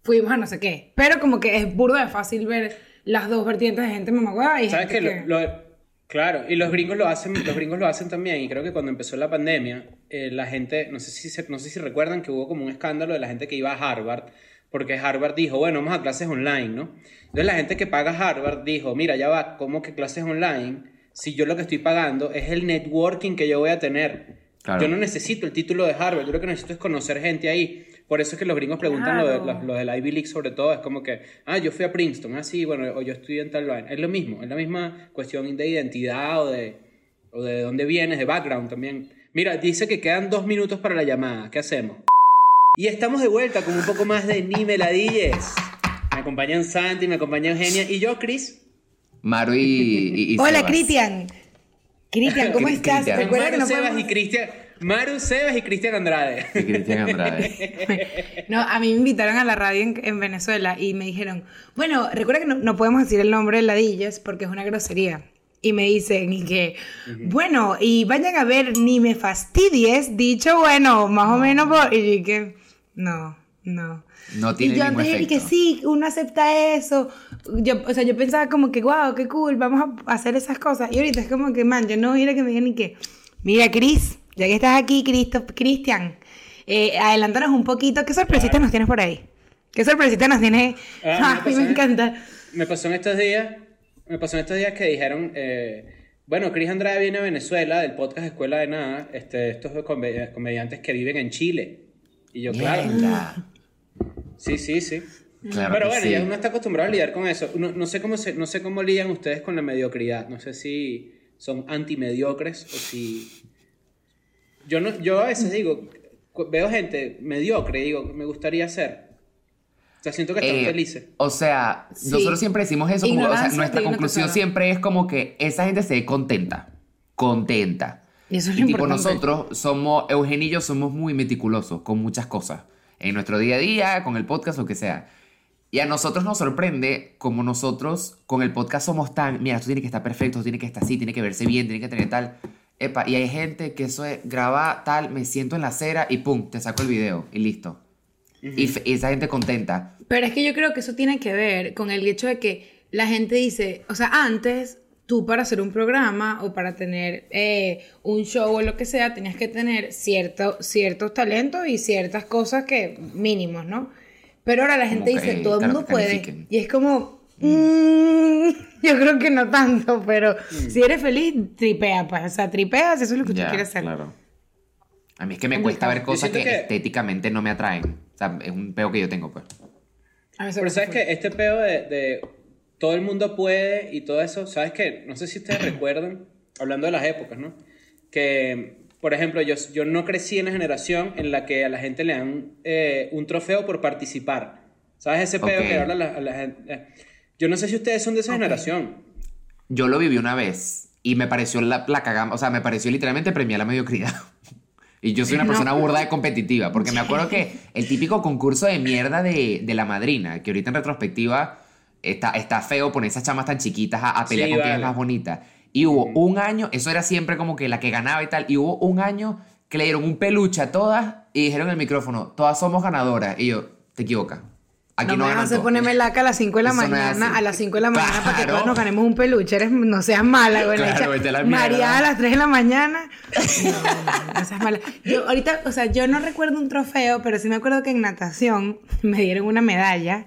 Fuimos a no sé qué. Pero como que es burdo de fácil ver las dos vertientes de gente mamagüeva y ¿Sabes gente qué? Lo- lo- claro, y los gringos lo hacen, los gringos lo hacen también, y creo que cuando empezó la pandemia, eh, la gente, no sé, si se- no sé si recuerdan que hubo como un escándalo de la gente que iba a Harvard, porque Harvard dijo, bueno, vamos a clases online, ¿no? Entonces la gente que paga Harvard dijo, mira, ya va, ¿cómo que clases online? Si yo lo que estoy pagando es el networking que yo voy a tener. Claro. Yo no necesito el título de Harvard, yo lo que necesito es conocer gente ahí. Por eso es que los gringos preguntan lo, de, Claro. lo, lo del Ivy League sobre todo, es como que, ah, yo fui a Princeton, ah, sí, bueno, o yo estudié en tal vaina. Es lo mismo, es la misma cuestión de identidad o de, o de dónde vienes, de background también. Mira, dice que quedan dos minutos para la llamada, ¿qué hacemos? Y estamos de vuelta con un poco más de Ni Meladilles. Me acompañan Santi, me acompaña Eugenia y yo, Chris. Maru y, y- y Hola. Cristian. Cristian, ¿cómo Cri- estás? Cristian. Recuerda que Maru no Sebas podemos... y Cristian. Maru Sebas y Cristian Andrade. Y Cristian Andrade. *laughs* No, a mí me invitaron a la radio en, en Venezuela y me dijeron, bueno, recuerda que no, no podemos decir el nombre de ladillas porque es una grosería. Y me dicen y que, bueno, y vayan a ver, ni me fastidies, dicho, bueno, más o menos por... Y yo que, no, no. No tiene y yo antes dije que efecto. sí, uno acepta eso. Yo, o sea, yo pensaba como que, wow, qué cool, vamos a hacer esas cosas. Y ahorita es como que, man, yo no voy a ir a que me digan ni que, mira, Cris, ya que estás aquí, Cristo, Cristian, eh, adelántanos un poquito. ¿Qué sorpresita nos tienes por ahí? ¿Qué sorpresita nos tienes? Ah, *laughs* a mí me encanta. Me pasó en estos días, me pasó en estos días que dijeron, eh, bueno, Cris Andrade viene a Venezuela del podcast Escuela de Nada, este, estos come- comediantes que viven en Chile. Y yo, claro, Mierda. sí, sí, sí. Claro Pero bueno, sí. ya uno está acostumbrado a lidiar con eso. No, no sé cómo se, no sé cómo lidian ustedes con la mediocridad. No sé si son antimediocres o si... Yo, no, yo a veces digo, veo gente mediocre digo, me gustaría ser. O sea, siento que están Eh, felices. O sea, Sí. nosotros siempre decimos eso, como, o sea, nuestra conclusión siempre es como que esa gente se ve contenta, contenta. Y eso es Y lo tipo importante. nosotros somos, Eugenio y yo somos muy meticulosos con muchas cosas, en nuestro día a día, con el podcast, lo que sea. Y a nosotros nos sorprende como nosotros con el podcast somos tan, mira, esto tiene que estar perfecto, esto tiene que estar así, tiene que verse bien, tiene que tener tal. Epa, y hay gente que eso es, graba tal, me siento en la acera y pum, te saco el video y listo. y, f- y esa gente contenta. Pero es que yo creo que eso tiene que ver con el hecho de que la gente dice, o sea, antes tú para hacer un programa o para tener eh, un show o lo que sea, tenías que tener cierto, ciertos talentos y ciertas cosas que mínimos, ¿no? Pero ahora la gente dice, todo el mundo puede. Y es como, mm, *laughs* yo creo que no tanto, pero si eres feliz, tripea, pues, o sea, tripeas, eso es lo que tú quieres hacer. claro. A mí es que me cuesta ver cosas que, estéticamente no me atraen. O sea, es un peo que yo tengo, pues. A mí se Pero sabes fue. que este pedo de, de todo el mundo puede y todo eso, sabes que no sé si ustedes *clears throat* recuerdan, hablando de las épocas, ¿no? Que, por ejemplo, yo, yo no crecí en la generación en la que a la gente le dan eh, un trofeo por participar. ¿Sabes ese pedo Ok. que habla la, a la gente? Eh, Yo no sé si ustedes son de esa Ok. generación. Yo lo viví una vez y me pareció la, la cagama, o sea, me pareció literalmente premiar la mediocridad. *laughs* Y yo soy una No. persona burda de competitiva, porque me acuerdo que *laughs* el típico concurso de mierda de, de la madrina, que ahorita en retrospectiva está, está feo poner esas chamas tan chiquitas a, a pelear Sí, con quién es vale. más bonita. Y hubo un año, eso era siempre como que la que ganaba y tal, y hubo un año que le dieron un peluche a todas y dijeron en el micrófono, todas somos ganadoras. Y yo, te equivocas. Aquí no no, me vas a hacer todas". ponerme laca a las 5 de la Eso no es mañana, así. a las 5 de la mañana para que Claro. todos nos ganemos un peluche. Eres, no seas mala, güey. Claro, la María a las 3 de la mañana. No, no, no seas mala. Yo ahorita, o sea, yo no recuerdo un trofeo, pero sí me acuerdo que en natación *laughs* me dieron una medalla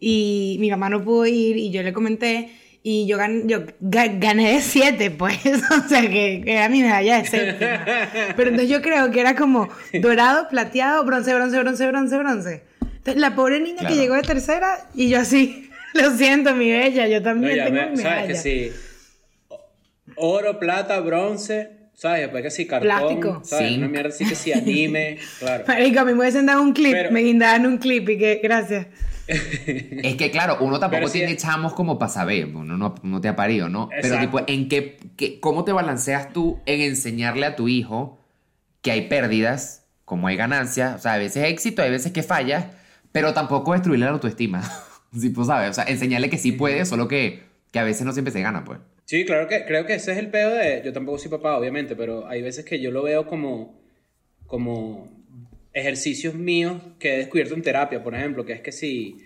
y mi mamá no pudo ir y yo le comenté y yo, gan- yo ga- gané de 7, pues. *laughs* O sea, que, que era mi medalla de séptima. Pero entonces yo creo que era como dorado, plateado, bronce, bronce, bronce, bronce, bronce. Entonces, la pobre niña Claro. que llegó de tercera y yo así, *laughs* lo siento, mi bella, yo también tengo me- mi ¿Sabes que medalla. sí? Oro, plata, bronce, ¿sabes? Después que sí, cartón, Plástico. ¿sabes? Una Zinc. mierda así que sí, anime, *laughs* claro. Marica, a mí me hubiesen dado un clip, Pero- me guindaban un clip y que, gracias. Es que claro, uno tampoco sí tiene es- chamos como para saber, uno no, no te ha parido, ¿no? Pero tipo, ¿en qué, qué- cómo te balanceas tú en enseñarle a tu hijo que hay pérdidas, como hay ganancias, o sea, a veces éxito, hay veces que fallas, pero tampoco destruirle la autoestima, *laughs* si pues sabes, o sea, enseñarle que sí puede, solo que, que a veces no siempre se gana, pues. Sí, claro que creo que ese es el pedo de. Yo tampoco soy papá, obviamente, pero hay veces que yo lo veo como. como ejercicios míos que he descubierto en terapia, por ejemplo, que es que si.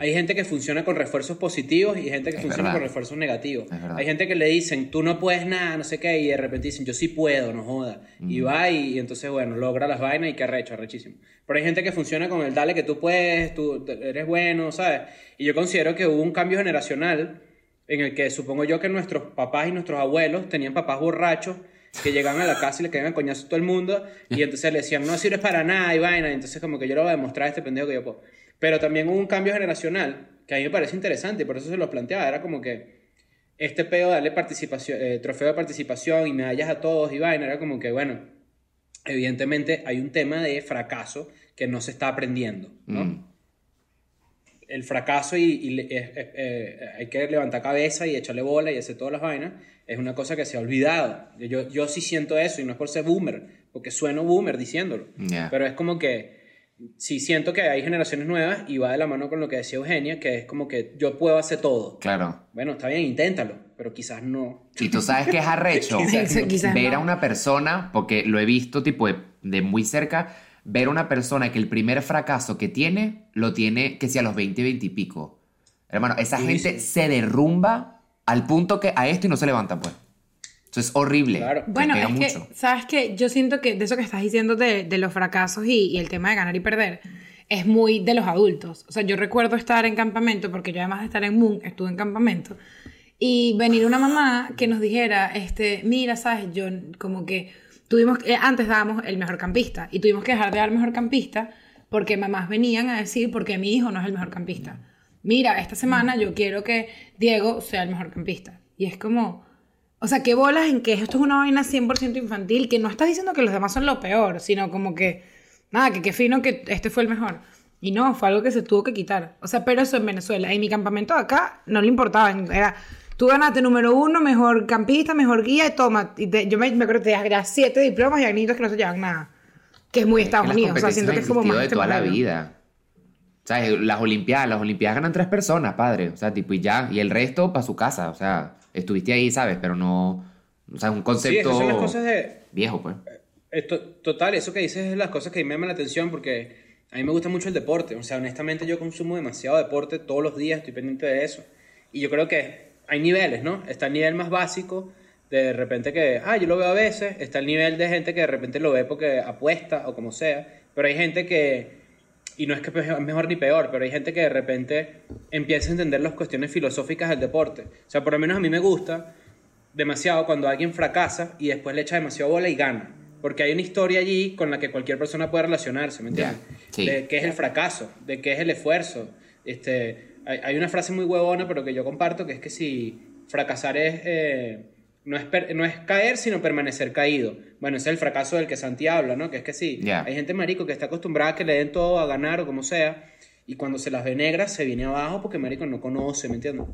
Hay gente que funciona con refuerzos positivos y gente que Es funciona verdad. con refuerzos negativos. Hay gente que le dicen, tú no puedes nada, no sé qué, y de repente dicen, yo sí puedo, no joda. Y va y, y entonces, bueno, logra las vainas y que arrecho, arrechísimo. Pero hay gente que funciona con el dale que tú puedes, tú eres bueno, ¿sabes? Y yo considero que hubo un cambio generacional en el que supongo yo que nuestros papás y nuestros abuelos tenían papás borrachos que llegaban a la casa y le caían coñazo a todo el mundo y entonces le decían, no sirves para nada y vaina, y entonces como que yo le voy a demostrar a este pendejo que yo puedo. Pero también hubo un cambio generacional que a mí me parece interesante y por eso se lo planteaba, era como que este pedo de darle participación, eh, trofeo de participación y medallas a todos y vaina, era como que, bueno, evidentemente hay un tema de fracaso que no se está aprendiendo, ¿no? Mm. el fracaso y, y es- eh, hay que levantar cabeza y echarle bola y hacer todas las vainas, es una cosa que se ha olvidado. Yo, yo sí siento eso y no es por ser boomer, porque sueno boomer diciéndolo. Pero es como que sí siento que hay generaciones nuevas y va de la mano con lo que decía Eugenia, que es como que yo puedo hacer todo. Claro. Bueno, está bien, inténtalo, pero quizás no. Y tú sabes que es arrecho *laughs* Quizás- quizás ver no. a una persona, porque lo he visto tipo de, de muy cerca, ver a una persona que el primer fracaso que tiene, lo tiene que si a los 20, 20 y pico. Hermano, esa Sí, gente sí. se derrumba al punto que a esto y no se levanta, pues. Eso es horrible. Claro. Bueno, es mucho. que, ¿sabes qué? Yo siento que de eso que estás diciendo de, de los fracasos y, y el tema de ganar y perder, es muy de los adultos. O sea, yo recuerdo estar en campamento, porque yo además de estar en Moon, estuve en campamento, y venir una mamá que nos dijera, este, mira, ¿sabes? Yo como que tuvimos, eh, antes dábamos el mejor campista, y tuvimos que dejar de dar mejor campista porque mamás venían a decir, porque mi hijo no es el mejor campista. Mira, esta semana yo quiero que Diego sea el mejor campista. Y es como... O sea, qué bolas en que esto es una vaina 100% infantil, que no estás diciendo que los demás son lo peor, sino como que, nada, que qué fino que este fue el mejor. Y no, fue algo que se tuvo que quitar. O sea, pero eso en Venezuela. En mi campamento de acá no le importaba. Era, tú ganaste número uno, mejor campista, mejor guía, y toma. Y te- yo me, me acuerdo que te das siete diplomas y hay niños que no se llevan nada. Que es muy Es Estados Unidos. O sea, siento que es como más de toda la vida. ¿Sabes? Las Olimpiadas, las Olimpiadas ganan tres personas, padre. O sea, tipo, y ya. Y el resto para su casa. O sea, estuviste ahí, ¿sabes? Pero no. O sea, un Sí, concepto esas son las cosas de, viejo, pues. Esto, total, eso que dices es las cosas que me llaman la atención porque a mí me gusta mucho el deporte. O sea, honestamente yo consumo demasiado deporte todos los días, estoy pendiente de eso. Y yo creo que hay niveles, ¿no? Está el nivel más básico, de repente que, ah, yo lo veo a veces. Está el nivel de gente que de repente lo ve porque apuesta o como sea. Pero hay gente que, y no es que es mejor ni peor, pero hay gente que de repente empieza a entender las cuestiones filosóficas del deporte. O sea, por lo menos a mí me gusta demasiado cuando alguien fracasa y después le echa demasiado bola y gana. Porque hay una historia allí con la que cualquier persona puede relacionarse, ¿me entiendes? Sí. De qué es el fracaso, de qué es el esfuerzo. Este, hay, hay una frase muy huevona, pero que yo comparto, que es que si fracasar es, eh, no, es per- no es caer, sino permanecer caído. Bueno, ese es el fracaso del que Santi habla, ¿no? Que es que sí, Ya. hay gente marico que está acostumbrada a que le den todo a ganar o como sea, y cuando se las ve negras se viene abajo porque marico no conoce, ¿me entiendes?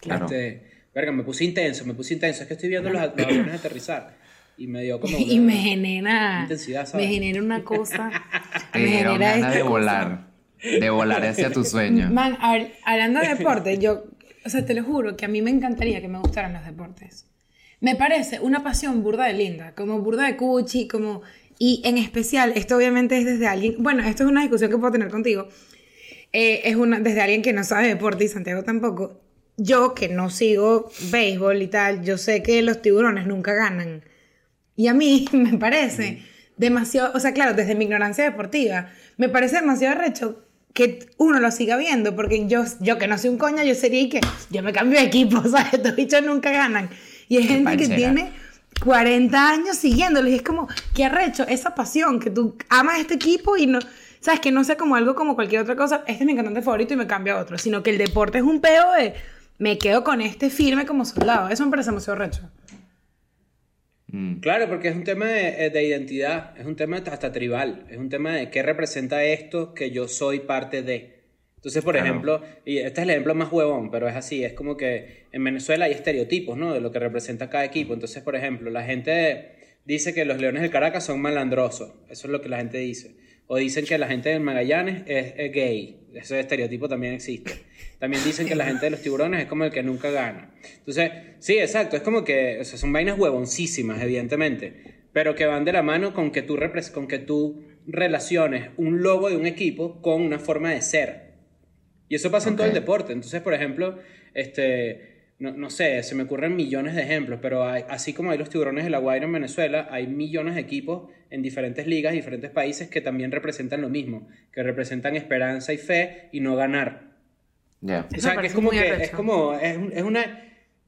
Claro. Este, verga, me puse intenso, me puse intenso. Es que estoy viendo los, *clears throat* los aviones aterrizar. Y me dio como. *laughs* Y una- me genera. Intensidad, ¿sabes? Me genera una cosa. *laughs* Me genera ganas de cosa. volar. De volar hacia tu sueño. Man, hab- hablando de *laughs* deporte, yo, o sea, te lo juro que a mí me encantaría que me gustaran los deportes. Me parece una pasión burda de linda, como burda de cuchi, como... Y en especial, esto obviamente es desde alguien... Bueno, esto es una discusión que puedo tener contigo. Eh, es una, desde alguien que no sabe deporte y Santiago tampoco. Yo, que no sigo béisbol y tal, yo sé que los tiburones nunca ganan. Y a mí *laughs* me parece demasiado, o sea, claro, desde mi ignorancia deportiva, me parece demasiado recho que uno lo siga viendo, porque yo, yo que no soy un coña, yo sería y que yo me cambio de equipo, *laughs* ¿sabes? Estos bichos nunca ganan. Y hay gente que tiene 40 años siguiéndolo y es como, qué arrecho, esa pasión, que tú amas este equipo y no, ¿sabes? Que no sea como algo como cualquier otra cosa, este es mi cantante favorito y me cambio a otro, sino que el deporte es un peo de, me quedo con este firme como soldado, eso me parece demasiado recho. Mm. Claro, porque es un tema de, eh, de identidad, es un tema hasta tribal, es un tema de qué representa esto que yo soy parte de. Entonces, por Claro. ejemplo, y este es el ejemplo más huevón, pero es así, es como que en Venezuela hay estereotipos, ¿no? De lo que representa cada equipo. Entonces, por ejemplo, la gente dice que los Leones del Caracas son malandrosos, eso es lo que la gente dice. O dicen que la gente del Magallanes es, es gay, ese estereotipo también existe. También dicen que la gente de los tiburones es como el que nunca gana. Entonces, sí, exacto, es como que, o sea, son vainas huevoncísimas, evidentemente, pero que van de la mano con que tú, con que tú relaciones un logo de un equipo con una forma de ser. Y eso pasa en todo el deporte. Entonces, por ejemplo, este, no, no sé, se me ocurren millones de ejemplos, pero hay- así como hay los tiburones de la Guaira en Venezuela, hay millones de equipos en diferentes ligas, diferentes países que también representan lo mismo, que representan esperanza y fe y no ganar. Ya. O sea, que es como que es como es, es una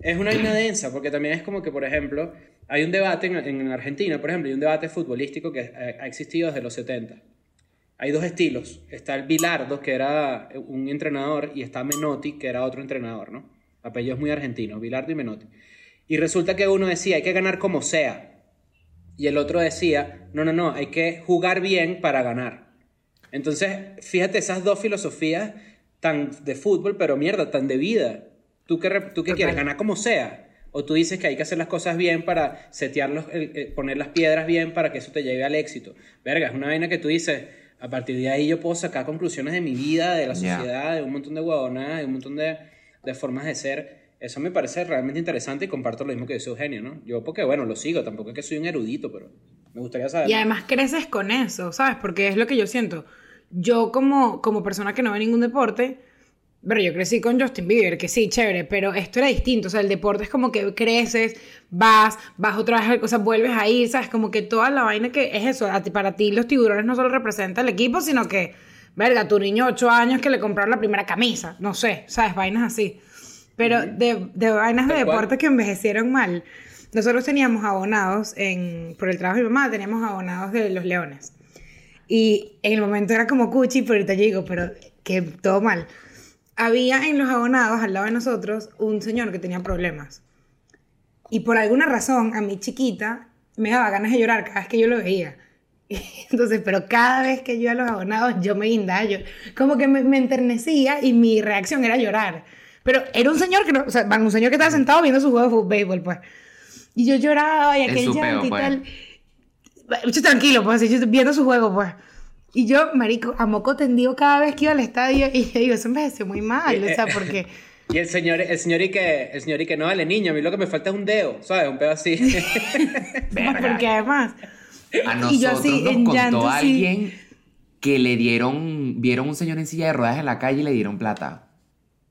es una densa porque también es como que por ejemplo hay un debate en, en Argentina por ejemplo hay un debate futbolístico que ha, ha existido desde los 70 hay dos estilos está el Bilardo que era un entrenador y está Menotti que era otro entrenador no apellidos muy argentinos Bilardo y Menotti y resulta que uno decía hay que ganar como sea y el otro decía no no no hay que jugar bien para ganar entonces, fíjate esas dos filosofías tan de fútbol, pero mierda, tan de vida. ¿Tú qué, tú qué quieres? ¿Ganar como sea? ¿O tú dices que hay que hacer las cosas bien para setear los, eh, poner las piedras bien para que eso te lleve al éxito? Verga, es una vaina que tú dices, a partir de ahí yo puedo sacar conclusiones de mi vida, de la sociedad, de un montón de huevonadas, de un montón de, de formas de ser. Eso me parece realmente interesante y comparto lo mismo que dice Eugenio, ¿no? Yo porque, bueno, lo sigo, tampoco es que soy un erudito, pero me gustaría saber. Y además creces con eso, ¿sabes? Porque es lo que yo siento. Yo como, como persona que no ve ningún deporte, pero yo crecí con Justin Bieber, que sí, chévere, pero esto era distinto. O sea, el deporte es como que creces, vas, vas otra vez, o sea, vuelves a ir, ¿sabes? Como que toda la vaina que es eso. Para ti los tiburones no solo representan el equipo, sino que, verga, tu niño de 8 años que le compraron la primera camisa, no sé, ¿sabes? Vainas así. Pero de, de vainas de deporte que envejecieron mal. Nosotros teníamos abonados en, por el trabajo de mi mamá, teníamos abonados de los leones. Y en el momento era como cuchi, pero ahorita yo digo, pero que todo mal. Había en los abonados, al lado de nosotros, un señor que tenía problemas. Y por alguna razón, a mi chiquita me daba ganas de llorar cada vez que yo lo veía. *laughs* Entonces, pero cada vez que yo iba a los abonados, yo me guindaba, yo como que me, me enternecía y mi reacción era llorar. Pero era un señor que no, o sea, un señor que estaba sentado viendo su juego de fútbol, béisbol, pues. Y yo lloraba y aquel llanto y tal. Mucho tranquilo, pues, yo viendo su juego, pues. Y yo, marico, a moco tendido cada vez que iba al estadio y yo digo, eso me envejeció muy mal, o sea, porque... *laughs* Y el señor, el señor y que, el señor y que no vale niño, a mí lo que me falta es un dedo, ¿sabes? Un pedo así. *laughs* Porque además... A y yo nosotros así, nos en contó llanto, sí. alguien que le dieron, vieron un señor en silla de ruedas en la calle y le dieron plata.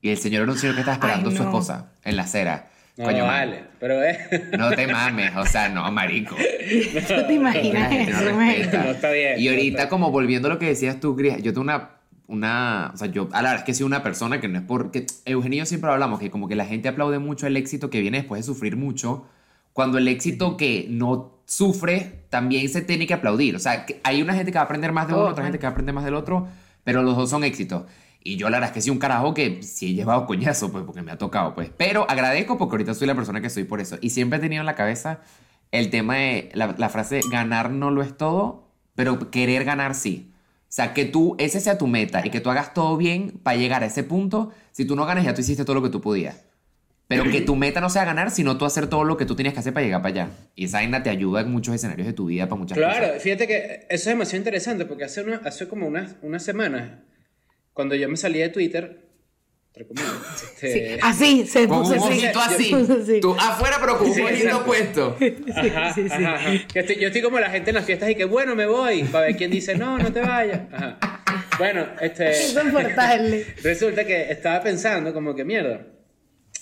Y el señor era un señor que estaba esperando Ay, a su esposa en la acera. No, Coño, man, vale, pero es... *laughs* No te mames, o sea, no, marico. *laughs* ¿Tú te imaginas no eso, man? No, está bien, Y no ahorita, está- como volviendo a lo que decías tú, Cris, yo tengo una, una, o sea, yo, a la verdad es que soy una persona que no es porque, Eugenio siempre hablamos que como que la gente aplaude mucho el éxito que viene después de sufrir mucho, cuando el éxito que no sufre también se tiene que aplaudir. O sea, que hay una gente que va a aprender más de uno, Oh, otra gente que va a aprender más del otro, pero los dos son éxitos. Y yo la verdad es que soy un carajo que sí he llevado coñazo, pues, porque me ha tocado, pues. Pero agradezco porque ahorita soy la persona que soy por eso. Y siempre he tenido en la cabeza el tema de la, la frase ganar no lo es todo, pero querer ganar sí. O sea, que tú, ese sea tu meta y que tú hagas todo bien para llegar a ese punto. Si tú no ganas, ya tú hiciste todo lo que tú podías. Pero que tu meta no sea ganar, sino tú hacer todo lo que tú tienes que hacer para llegar para allá. Y esa vaina te ayuda en muchos escenarios de tu vida para muchas Claro, cosas. fíjate que eso es demasiado interesante porque hace, una, hace como unas, unas semanas, cuando yo me salí de Twitter, entre comillas, *laughs* Sí, este, así, se Con puso un así. así. Tú afuera, pero con un Sí, ojito exacto. puesto. *laughs* Ajá, sí, sí. ajá. Que estoy- yo estoy como la gente en las fiestas y que bueno, me voy, para ver quién dice no, no te vayas. Ajá. Bueno, este. Es *laughs* insoportable. Resulta que estaba pensando como que mierda.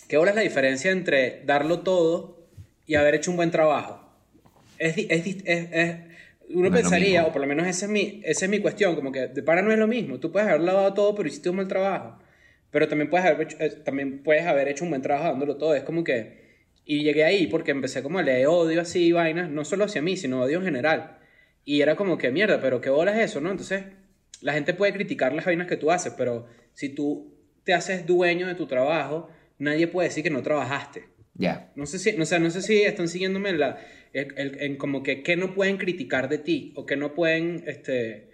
¿Qué hora es la diferencia entre darlo todo y haber hecho un buen trabajo? Es, es- es- uno No pensaría, o por lo menos esa es, mi, esa es mi cuestión, como que de para no es lo mismo. Tú puedes haber lavado todo, pero hiciste un mal trabajo. Pero también puedes haber hecho, eh, también puedes haber hecho un buen trabajo dándolo todo. Es como que... Y llegué ahí porque empecé como a leer odio así, vainas, no solo hacia mí, sino odio en general. Y era como que mierda, pero qué bola es eso, ¿no? Entonces, la gente puede criticar las vainas que tú haces, pero si tú te haces dueño de tu trabajo, nadie puede decir que no trabajaste. Ya. No sé si, no, sé, no sé si están siguiéndome en, la, el- el- en como que qué no pueden criticar de ti o que no pueden, este,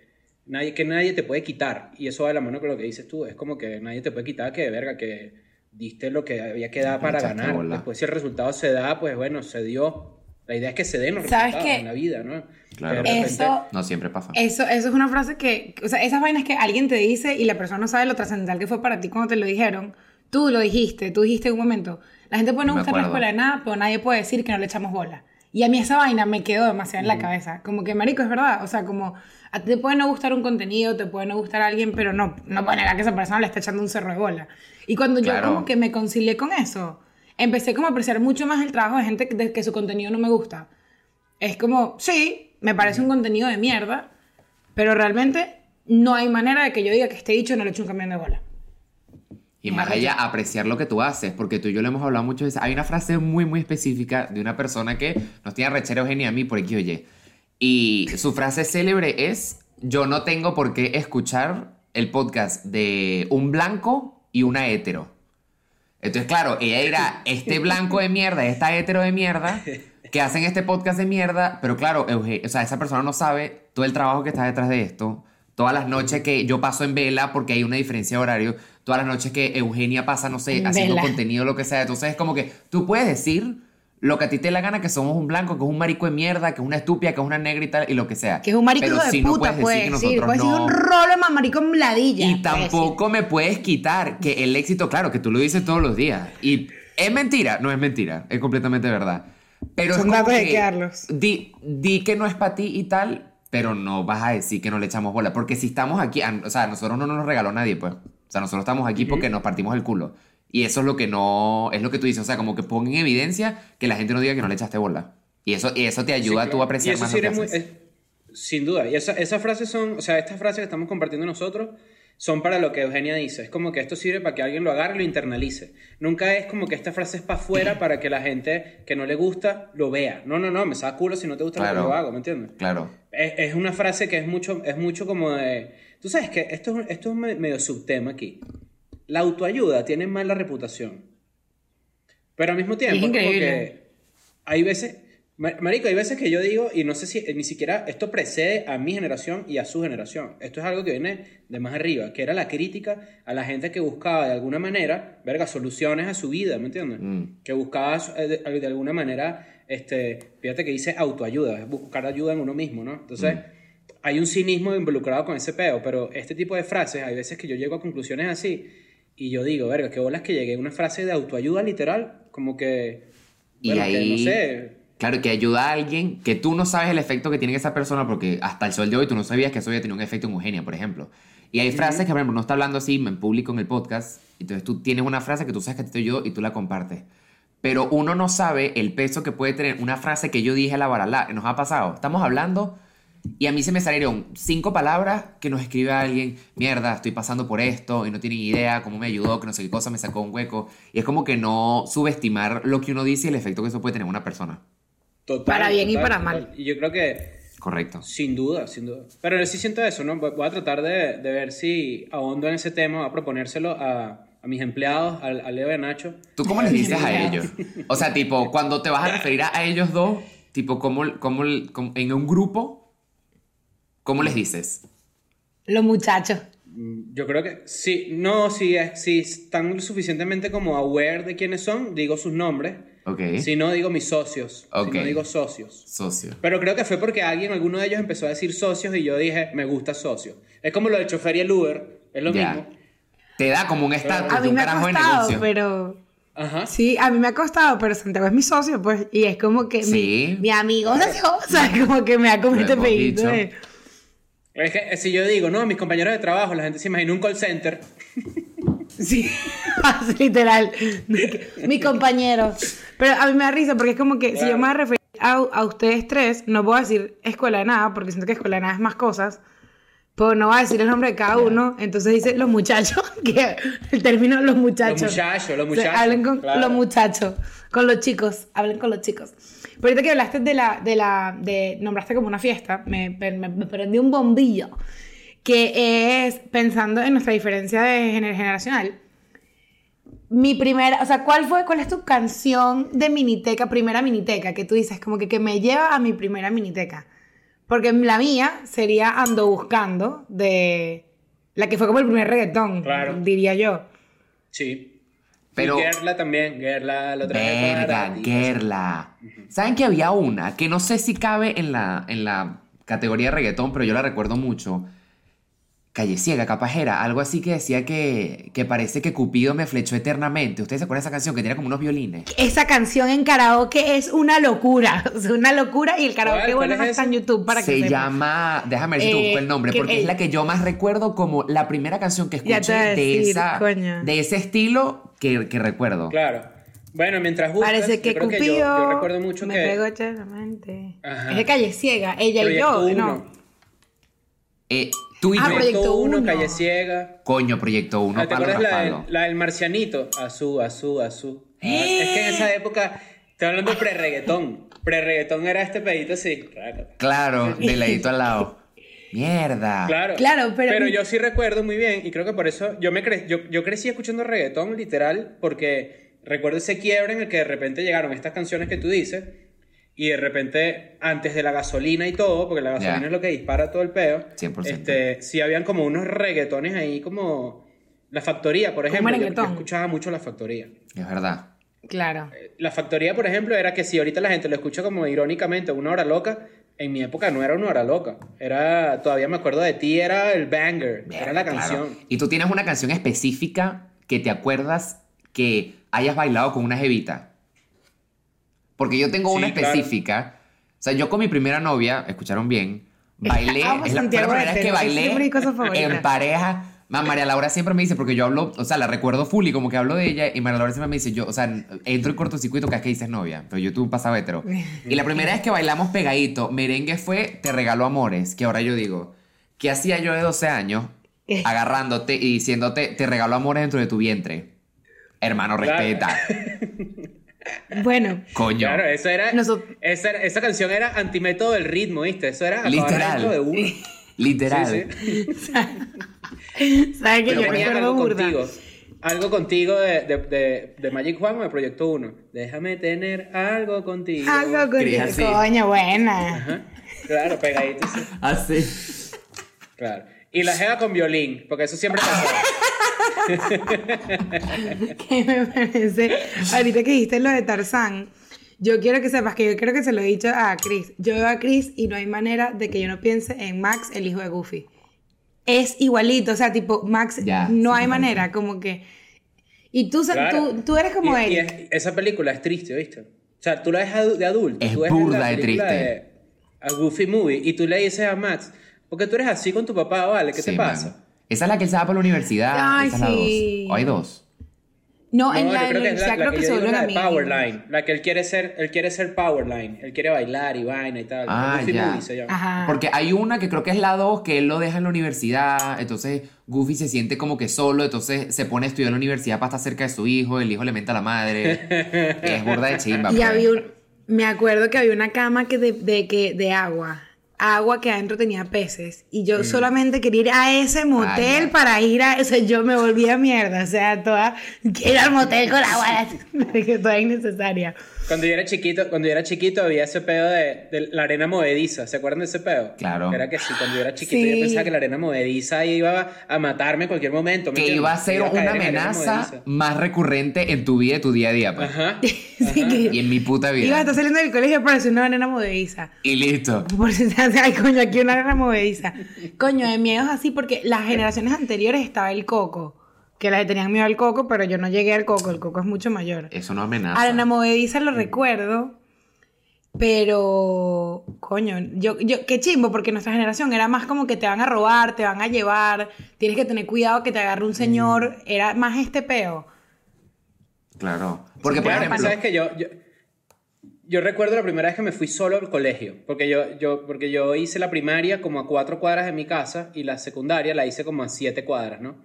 nadie, que nadie te puede quitar. Y eso va de la mano con lo que dices tú. Es como que nadie te puede quitar que, verga, que diste lo que había que dar para ganar. bola. Después si el resultado se da, pues bueno, se dio. La idea es que se den los ¿Sabes resultados qué? en la vida, ¿no? Claro. Que repente- Eso, No siempre pasa. eso, eso es una frase que, o sea, esas vainas que alguien te dice y la persona no sabe lo trascendental que fue para ti cuando te lo dijeron. Tú lo dijiste, tú dijiste en un momento. La gente puede no gustar la escuela de nada, pero nadie puede decir que no le echamos bola. Y a mí esa vaina me quedó demasiado en la cabeza. Como que, marico, es verdad. O sea, como a ti te puede no gustar un contenido, te puede no gustar alguien, pero no, no puede negar que esa persona le está echando un cerro de bola. Y cuando yo como que me concilié con eso, empecé como a apreciar mucho más el trabajo de gente que, de que su contenido no me gusta. Es como, sí, me parece un contenido de mierda, pero realmente no hay manera de que yo diga que este dicho no le eche un camión de bola. Y más allá, apreciar lo que tú haces, porque tú y yo lo hemos hablado muchas veces. Hay una frase muy, muy específica de una persona que nos tiene rechera Eugenia a mí por aquí, oye. Y su frase célebre es: Yo no tengo por qué escuchar el podcast de un blanco y una hetero. Entonces, claro, ella dirá: Este blanco de mierda, esta hetero de mierda, que hacen este podcast de mierda. Pero claro, Euge- o sea, esa persona no sabe todo el trabajo que está detrás de esto. Todas las noches que yo paso en vela porque hay una diferencia de horario. Todas las noches que Eugenia pasa, no sé, En haciendo vela. contenido, lo que sea. Entonces es como que tú puedes decir lo que a ti te dé la gana, que somos un blanco, que es un marico de mierda, que es una estúpida, que es una negra y tal, y lo que sea. Que es un marico Pero sí no puedes puede decir que decir. nosotros Puede decir no. un rolo mamarico en ladilla. Y tampoco me puedes quitar que el éxito, claro, que tú lo dices todos los días. Y es mentira, no es mentira, es completamente verdad. Pero Son es como datos de que Carlos. Di, di que no es para ti y tal, pero no vas a decir que no le echamos bola. Porque si estamos aquí, o sea, nosotros no nos regaló nadie, pues. O sea, nosotros estamos aquí porque nos partimos el culo. Y eso es lo que no, es lo que tú dices, o sea, como que pon en evidencia que la gente no diga que no le echaste bola. Y eso, y eso te ayuda Sí, tú a apreciar Y eso más sí lo que muy- es- sin duda. Y esa- esas frases son, o sea, estas frases que estamos compartiendo nosotros son para lo que Eugenia dice. Es como que esto sirve para que alguien lo agarre y lo internalice. Nunca es como que esta frase es para afuera para que la gente que no le gusta lo vea. No, no, no, me saca culo si no te gusta lo Claro. que yo hago, ¿me entiendes? Claro. Es, es una frase que es mucho, es mucho como de... Tú sabes que esto, es un- esto es medio subtema aquí. La autoayuda tiene mala reputación. Pero al mismo tiempo, Es como increíble. que hay veces... Ma- Marico, hay veces que yo digo, y no sé si eh, ni siquiera esto precede a mi generación y a su generación. Esto es algo que viene de más arriba, que era la crítica a la gente que buscaba de alguna manera, verga, soluciones a su vida, ¿me entiendes? Mm. Que buscaba eh, de, de alguna manera, este, fíjate que dice autoayuda, es buscar ayuda en uno mismo, ¿no? Entonces, hay un cinismo involucrado con ese peo, pero este tipo de frases, hay veces que yo llego a conclusiones así y yo digo, verga, qué bolas que llegué a una frase de autoayuda literal, como que, Y bueno, que no sé, Claro, que ayuda a alguien que tú no sabes el efecto que tiene esa persona porque hasta el sol de hoy tú no sabías que eso había tenido un efecto en Eugenia, por ejemplo. Y hay frases que, por ejemplo, no está hablando así en público en el podcast, entonces tú tienes una frase que tú sabes que te ayudó y tú la compartes. Pero uno no sabe el peso que puede tener una frase que yo dije a la baralá. Nos ha pasado. Estamos hablando y a mí se me salieron cinco palabras que nos escribe alguien, mierda, estoy pasando por esto y no tienen idea cómo me ayudó, que no sé qué cosa me sacó un hueco. Y es como que no subestimar lo que uno dice y el efecto que eso puede tener en una persona. Total, Para bien y para total. mal. Y yo creo que, Correcto. sin duda, sin duda. Pero sí siento eso, ¿no? Voy a tratar de, de ver si ahondo en ese tema, voy a proponérselo a, a mis empleados, al, a Leo y a Nacho. ¿Tú cómo les dices a *laughs* ellos? O sea, tipo, cuando te vas a referir a, a ellos dos, tipo, ¿cómo, cómo, cómo- en un grupo, ¿cómo les dices? Los muchachos. Mm, Yo creo que sí, no, si, es- si están suficientemente como aware de quiénes son, digo sus nombres. Si no, digo mis socios. Si no, digo socios. Socio. Pero creo que fue porque alguien, alguno de ellos empezó a decir socios y yo dije, me gusta socios. Es como lo del chofer y el Uber, es lo Ya. mismo. Te da como un estatus A de mí un me ha carajo de costado, negocio. pero... Ajá. Sí, a mí me ha costado, pero Santiago es mi socio, pues, y es como que Sí. mi, mi amigo, o sea, como que me ha comido este pedito de... Es que eh, si yo digo, no, mis compañeros de trabajo, la gente se imagina un call center. Sí, *laughs* literal. Mi compañero. Pero a mí me da risa porque es como que si yo me voy a referir a, a ustedes tres, no a decir escuela de nada, porque siento que escuela de nada es más cosas. Pero no voy a decir el nombre de cada uno. Entonces dice los muchachos, *laughs* que el término los muchachos. Los muchachos, los O sea, muchachos, hablen con claro. los muchachos, con los chicos, hablen con los chicos. Pero ahorita que hablaste de la, de la, de, nombraste como una fiesta, me, me, me prendí un bombillo, que es pensando en nuestra diferencia de gener- generacional. Mi primera, o sea, ¿cuál fue, cuál es tu canción de miniteca, primera miniteca, que tú dices como que, que me lleva a mi primera miniteca? Porque la mía sería Ando Buscando, de la que fue como el primer reggaetón, Claro. diría yo. Sí. Pero- Y Gerla también. Gerla lo traje Verga, ti. Gerla. ¿Saben que había una que no sé si cabe en la, en la categoría de reggaetón, pero yo la recuerdo mucho? Calle Ciega, capaz era, algo así que decía que, que parece que Cupido me flechó eternamente. ¿Ustedes se acuerdan de esa canción que tenía como unos violines? Esa canción en karaoke es una locura, *laughs* sea, una locura y el karaoke bueno ¿Cuál no es está en? YouTube para que se llama, déjame ver si te Eh, busco el nombre, que- porque es la que yo más recuerdo como la primera canción que Ya te escuché voy a de, esa, de ese estilo que, que recuerdo. Claro. Bueno, mientras buscas, Parece que yo creo Cupido que yo, yo recuerdo mucho me que... pegó eternamente. Ajá. Es de Calle Ciega, ella y yo, ¿no? Eh, tú y Ah, yo, Proyecto Proyecto 1, Uno. Calle Ciega. coño, Proyecto 1, Ah, ¿Te palo acuerdas la, del- la del marcianito? Azú, azú, azú. Ah, Es que en esa época, estoy hablando de pre-reggaetón. Pre-reggaetón era este pedito así. Claro, de ladito al lado. Mierda. Claro, Claro, pero- yo sí recuerdo muy bien, y creo que por eso yo, me cre- yo, yo crecí escuchando reggaetón literal, porque recuerdo ese quiebre en el que de repente llegaron estas canciones que tú dices, y de repente, antes de la gasolina y todo, porque la gasolina es lo que dispara todo el peo, 100%. este, sí habían como unos reggaetones ahí, como La Factoría, por ejemplo. Yo, yo escuchaba mucho La Factoría. Es verdad. Claro. La Factoría, por ejemplo, era que si ahorita la gente lo escucha como irónicamente una hora loca, en mi época no era una hora loca. Era, todavía me acuerdo de ti, era el banger, era la Claro. canción. Y tú tienes una canción específica que te acuerdas que hayas bailado con una jevita. Porque yo tengo Sí, una claro. específica. O sea, yo con mi primera novia, escucharon bien, bailé. *laughs* Es la, primera vez que es bailé en pareja. Ma, María Laura siempre me dice, porque yo hablo, o sea, la recuerdo full y como que hablo de ella, y María Laura siempre me dice, yo, o sea, entro en cortocircuito cada vez que dices novia, pero yo tuve un pasado hetero. Y la primera vez que bailamos pegadito, merengue fue Te Regalo Amores, que ahora yo digo, ¿qué hacía yo de 12 años *laughs* agarrándote y diciéndote, te regalo amores dentro de tu vientre? Hermano, Claro. respeta. *laughs* Bueno, Coño. Claro, eso era, Nosot- esa, era- esa canción era antimétodo del ritmo, ¿viste? Eso era Literal. de uno. Literal. Sí, sí. *laughs* ¿sabes que Pero yo ponía recuerdo algo burda? contigo. Algo contigo de, de, de, de Magic Juan o de Proyecto 1. Déjame tener algo contigo. Algo con Cris, así. coño, buena. Ajá. Claro, pegadito. sí. Así. Claro. Y la jeva con violín, porque eso siempre pasaba. *laughs* *laughs* que me parece, ahorita que dijiste lo de Tarzán, yo quiero que sepas que yo creo que se lo he dicho a Chris. Yo veo a Chris y no hay manera de que yo no piense en Max, el hijo de Goofy. Es igualito, o sea, tipo, Max, Ya, no sí, hay manera, como que... Y tú, Claro. tú, tú eres como él. es- esa película es triste, ¿viste? O sea, tú la ves de adulto. Es tú ves burda de triste. de- a Goofy Movie y tú le dices a Max, porque tú eres así con tu papá, ¿vale? ¿Qué Sí, te pasa? mano. Esa es la que él se va para la universidad. Ay, esa es la sí. dos. O hay dos. no, No, en la creo que es que que yo la de amigos. Powerline. La que él quiere ser, él quiere ser Powerline. Él quiere bailar y vaina y tal. Ah, Goofy ya. Movie se llama. Ajá. Porque hay una que creo que es la 2, que él lo deja en la universidad, entonces Goofy se siente como que solo, entonces se pone a estudiar en la universidad para estar cerca de su hijo, el hijo le menta a la madre. *laughs* es burda de chimba. Y pues. había un, me acuerdo que había una cama que de, de, que, de agua. Agua que adentro tenía peces. Y yo solamente quería ir a ese motel para ir a eso. Yo me volvía mierda. O sea, toda. Quiero ir al motel con agua. *laughs* que toda innecesaria. Cuando yo era chiquito, cuando yo era chiquito había ese pedo de, de la arena movediza. ¿Se acuerdan de ese pedo? Claro. Era que sí, cuando yo era chiquito Sí. yo pensaba que la arena movediza iba a matarme en cualquier momento. ¿me Que iba a ser una amenaza más recurrente en tu vida y tu día a día. pues. Ajá. *laughs* Sí, que Y en mi puta Iba a vida. estar saliendo del colegio para hacer una arena movediza. Y listo. Por si se hace, ay, coño, aquí una arena movediza. Coño, de miedo es así porque las generaciones anteriores estaba el coco. Que las que tenían miedo al coco, pero yo no llegué al coco. El coco es mucho mayor. Eso no amenaza. Arena movediza lo recuerdo, pero coño, yo, yo, qué chimbo, porque nuestra generación era más como que te van a robar, te van a llevar, tienes que tener cuidado que te agarre un señor, era más este peo. Claro. Porque, por Claro, ejemplo, ¿sabes que yo, yo, yo recuerdo la primera vez que me fui solo al colegio, porque yo, yo, porque yo hice la primaria como a cuatro cuadras de mi casa y la secundaria la hice como a siete cuadras, ¿no?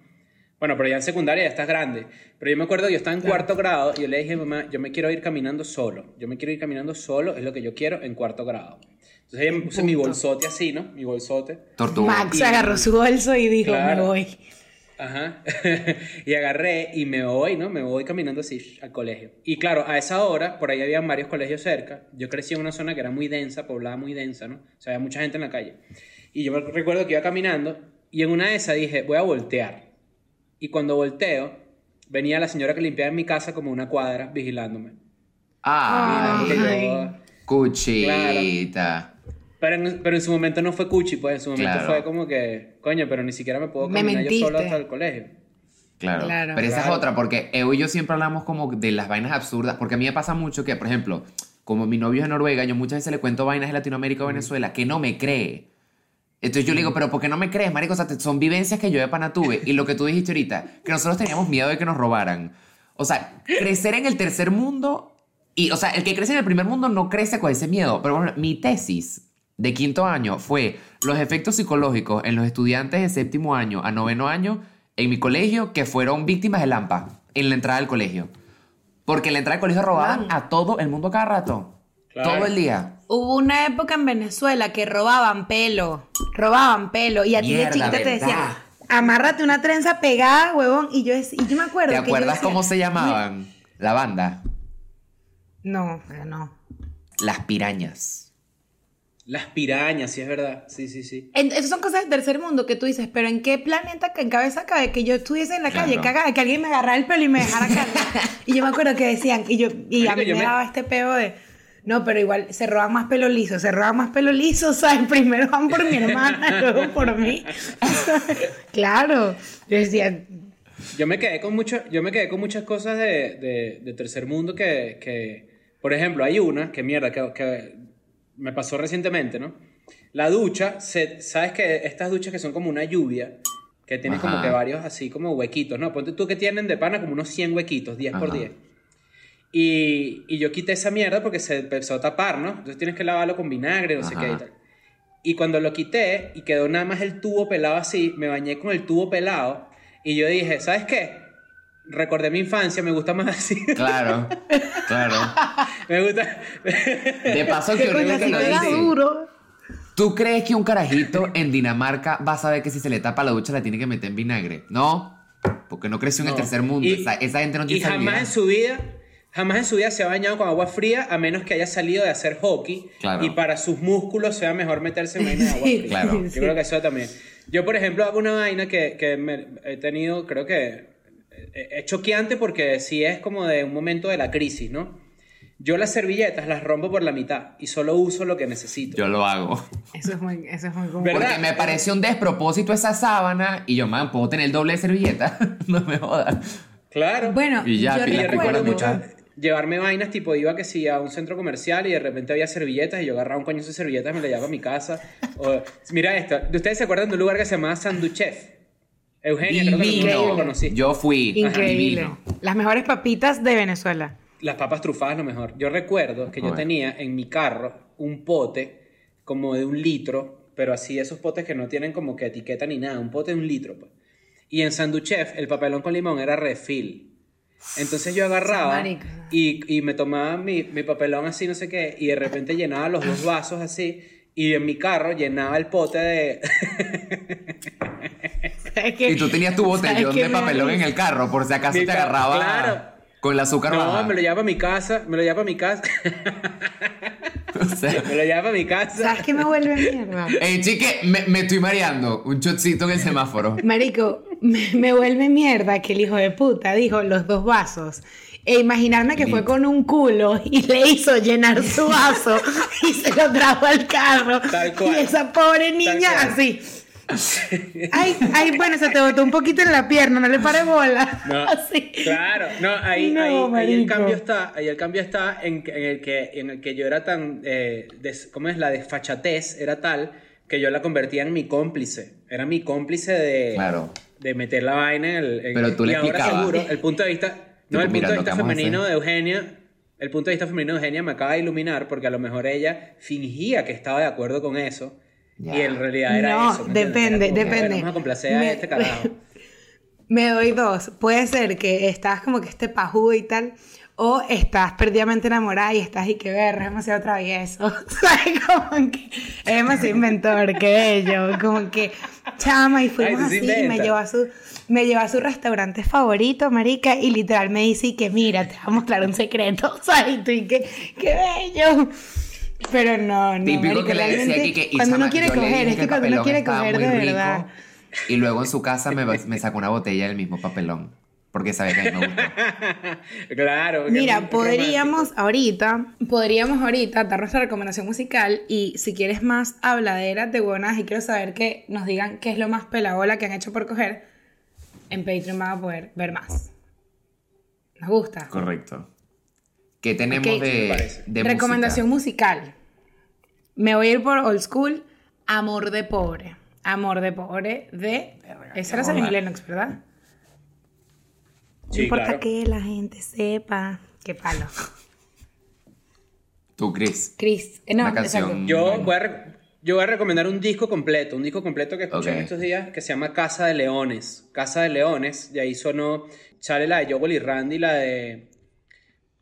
Bueno, pero ya en secundaria ya estás grande. Pero yo me acuerdo, yo estaba en cuarto grado y yo le dije a mi mamá, yo me quiero ir caminando solo. Yo me quiero ir caminando solo, es lo que yo quiero en cuarto grado. Entonces ella me puse mi Punto. bolsote así, ¿no? Mi bolsote. tortuga. Max agarró su bolso y dijo, Claro. me voy. Ajá. *laughs* y agarré y me voy, ¿no? Me voy caminando así al colegio. Y claro, a esa hora, por ahí había varios colegios cerca. Yo crecí en una zona que era muy densa, poblada muy densa, ¿no? O sea, había mucha gente en la calle. Y yo me recuerdo que iba caminando y en una de esas dije, voy a voltear. Y cuando volteo, venía la señora que limpiaba en mi casa como una cuadra vigilándome. Ah, yo- cuchita. Pero en, pero en su momento no fue cuchi, pues en su momento Claro. fue como que, coño, pero ni siquiera me puedo Me caminar yo solo hasta el colegio. Claro. Claro. Pero esa Claro. es otra, porque Eu y yo siempre hablamos como de las vainas absurdas, porque a mí me pasa mucho que, por ejemplo, como mi novio es de Noruega, yo muchas veces le cuento vainas de Latinoamérica o Venezuela que no me cree. Entonces yo le digo, pero ¿por qué no me crees, marico? O sea, son vivencias que yo de pana tuve. Y lo que tú dijiste ahorita, que nosotros teníamos miedo de que nos robaran. O sea, crecer en el tercer mundo y, o sea, el que crece en el primer mundo no crece con ese miedo. Pero bueno, mi tesis de quinto año fue los efectos psicológicos en los estudiantes de séptimo año a noveno año en mi colegio que fueron víctimas de Lampa en la entrada del colegio. Porque en la entrada del colegio robaban a todo el mundo cada rato. Claro. Todo el día. Hubo una época en Venezuela que robaban pelo. Robaban pelo. Y a ti de chiquita te decían, amárrate una trenza pegada, huevón. Y yo, y yo me acuerdo. ¿Te que yo acuerdas decía, cómo se llamaban? La banda. No, pero no. Las pirañas. Las pirañas, sí es verdad. Sí, sí, sí. En- Esas son cosas del tercer mundo que tú dices, pero ¿en qué planeta, en cabeza cabe que yo estuviese en la calle, Claro. cagada, que alguien me agarrara el pelo y me dejara caer? *laughs* y yo me acuerdo que decían, y yo, y a mí yo me me- daba este peo de, no, pero igual se roban más pelo liso, se roban más pelo liso, *laughs* o sea, primero van por mi hermana, *laughs* luego por mí. *laughs* claro. Yo decía, Yo me quedé con mucho, yo me quedé con muchas cosas de, de- de tercer mundo que, que, por ejemplo, hay una que mierda que, que me pasó recientemente, ¿no? La ducha, se- sabes que estas duchas que son como una lluvia, que tienen como que varios así como huequitos, ¿no? Ponte tú que tienen de pana como unos 100 huequitos, 10 por Ajá. 10. Y, y yo quité esa mierda porque se empezó a tapar, ¿no? Entonces tienes que lavarlo con vinagre, no sé Ajá. qué y tal. Y cuando lo quité y quedó nada más el tubo pelado así, me bañé con el tubo pelado y yo dije, ¿sabes qué? Recordé mi infancia, me gusta más *laughs* así. Claro, claro. *laughs* me gusta. De paso, que *laughs* horrible que lo dice. duro. ¿Tú crees que un carajito en Dinamarca va a saber que si se le tapa la ducha la tiene que meter en vinagre? No, porque no creció en el tercer mundo. Y- esa, esa gente no y tiene jamás habilidad. en su vida, jamás en su vida se ha bañado con agua fría a menos que haya salido de hacer hockey Claro. y para sus músculos sea mejor meterse en vaina de agua fría. Claro. Yo creo que eso también. Yo, por ejemplo, hago una vaina que, que me- he tenido, creo que es choqueante porque sí es como de un momento de la crisis, ¿no? Yo las servilletas las rompo por la mitad y solo uso lo que necesito. Yo lo hago. Eso es muy, eso es muy común. ¿Verdad? Porque me pareció un despropósito esa sábana y yo, man, puedo tener el doble de servilleta. *laughs* no me jodas. Claro. Bueno, Y ya, yo recuerdo mucho llevarme vainas, tipo iba que sí a un centro comercial y de repente había servilletas y yo agarraba un coño de servilletas y me la llevaba a mi casa. O, mira esto, ¿ustedes se acuerdan de un lugar que se llamaba Sanduchef? Eugenia, creo que Divino. lo, conocí. Yo fui. Increíble. Divino. Las mejores papitas de Venezuela. Las papas trufadas lo mejor. Yo recuerdo que yo tenía en mi carro un pote como de un litro, pero así esos potes que no tienen como que etiqueta ni nada, un pote de un litro. pues. Y en Sanduchef el papelón con limón era refill. Entonces yo agarraba y, y me tomaba mi, mi papelón así, no sé qué, y de repente llenaba los dos vasos así, y en mi carro llenaba el pote de... ¿Sabes qué? Y tú tenías tu ¿Sabes botellón de papelón en el carro, por si acaso Mi te agarraba claro. con el azúcar no, baja. me lo llevaba a mi casa, me lo llevaba a mi casa, *laughs* O sea, me lo llevaba a mi casa. ¿Sabes qué me vuelve mierda? Ey, chique, me, me estoy mareando. Un shotcito en el semáforo. Marico, me, me vuelve mierda que el hijo de puta dijo los dos vasos. E imaginarme que fue con un culo y le hizo llenar su vaso y se lo trajo al carro. Tal cual. Y esa pobre niña así. Ay, ay, bueno, se te botó un poquito en la pierna, no le pare bola. No, *laughs* Así. Claro, no, ahí, No, ahí- ahí el cambio está, ahí el cambio está en, el que en el que yo era tan, eh, des- ¿cómo es? La desfachatez era tal que yo la convertía en mi cómplice, era mi cómplice de, Claro. De meter la vaina en el, en- Pero tú le y ahora seguro, el punto de vista, no, el punto de vista femenino hacer. de Eugenia, el punto de vista femenino de Eugenia me acaba de iluminar porque a lo mejor ella fingía que estaba de acuerdo con eso. Ya. Y en realidad era No, eso. ¿me entiendes? depende, como depende. Vamos a complacer a Me- este carajo. *laughs* Me doy dos. Puede ser que estás como que este pajudo y tal. O estás perdidamente enamorada y estás y que ver, es demasiado travieso. *laughs* ¿Sabes? Como que es demasiado inventor, qué bello. Como que chama y fuimos Ay, así y me llevó a su me llevó a su restaurante favorito, marica, y literal me dice y que mira, te voy a mostrar un secreto, *laughs* ¿sabes? Y tú y que qué bello. Pero no, no, Típico marica, que le decía aquí que cuando uno quiere coger, es que cuando uno quiere coger de rico, verdad. Y luego en su casa me, me sacó una botella del mismo papelón. Porque sabía que a mí me *laughs* claro. Mira, podríamos ahorita, podríamos ahorita dar nuestra recomendación musical y si quieres más habladera de buenas y quiero saber que nos digan qué es lo más pelabola que han hecho por coger, en Patreon van a poder ver más. Nos gusta. Correcto. ¿Qué tenemos de, de Recomendación música? musical. Me voy a ir por old school, Amor de Pobre. Amor de Pobre de... Esa era. Lennox, ¿verdad? No Sí, importa claro. que la gente sepa. Qué palo. Tú, Chris. Chris. eh, No, canción. Yo voy, a yo voy a recomendar un disco completo, un disco completo que escuché en estos días que se llama Casa de Leones. Casa de Leones, y ahí sonó, sale la de Joel y Randy, la de...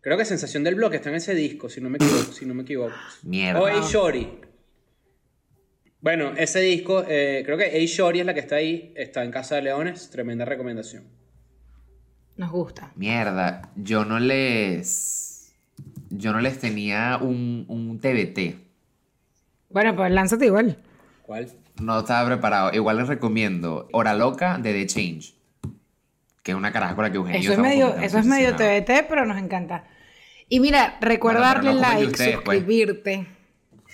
Creo que Sensación del Bloque está en ese disco, si no me equivoco. si no me equivoco. Mierda. O A Shorty. Bueno, ese disco, eh, creo que A Shorty es la que está ahí, está en Casa de Leones, tremenda recomendación. Nos gusta. Mierda. Yo no les. Yo no les tenía un, un TBT. Bueno, pues lánzate igual. ¿Cuál? No estaba preparado. Igual les recomiendo Hora Loca de The Change. Que es una caraja con la que Eugenio Eso es medio, eso es medio. TBT, pero nos encanta. Y mira, recuerda Bueno, pero darle no como el de like, ustedes, pues. suscribirte.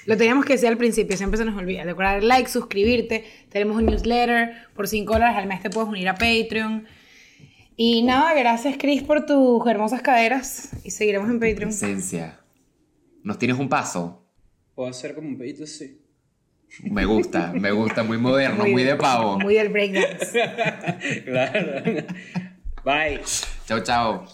Lo teníamos que decir al principio, siempre se nos olvida. Recuerda darle like, suscribirte. Tenemos un newsletter. Por 5 dólares al mes te puedes unir a Patreon. Y nada, gracias Chris por tus hermosas caderas. Y seguiremos en Patreon. Esencia. ¿Nos tienes un paso? Puedo hacer como un pedito así. Me gusta, me gusta. Muy moderno, muy, de pavo. Muy del breakdance. *laughs* claro. Bye. Chao, chao.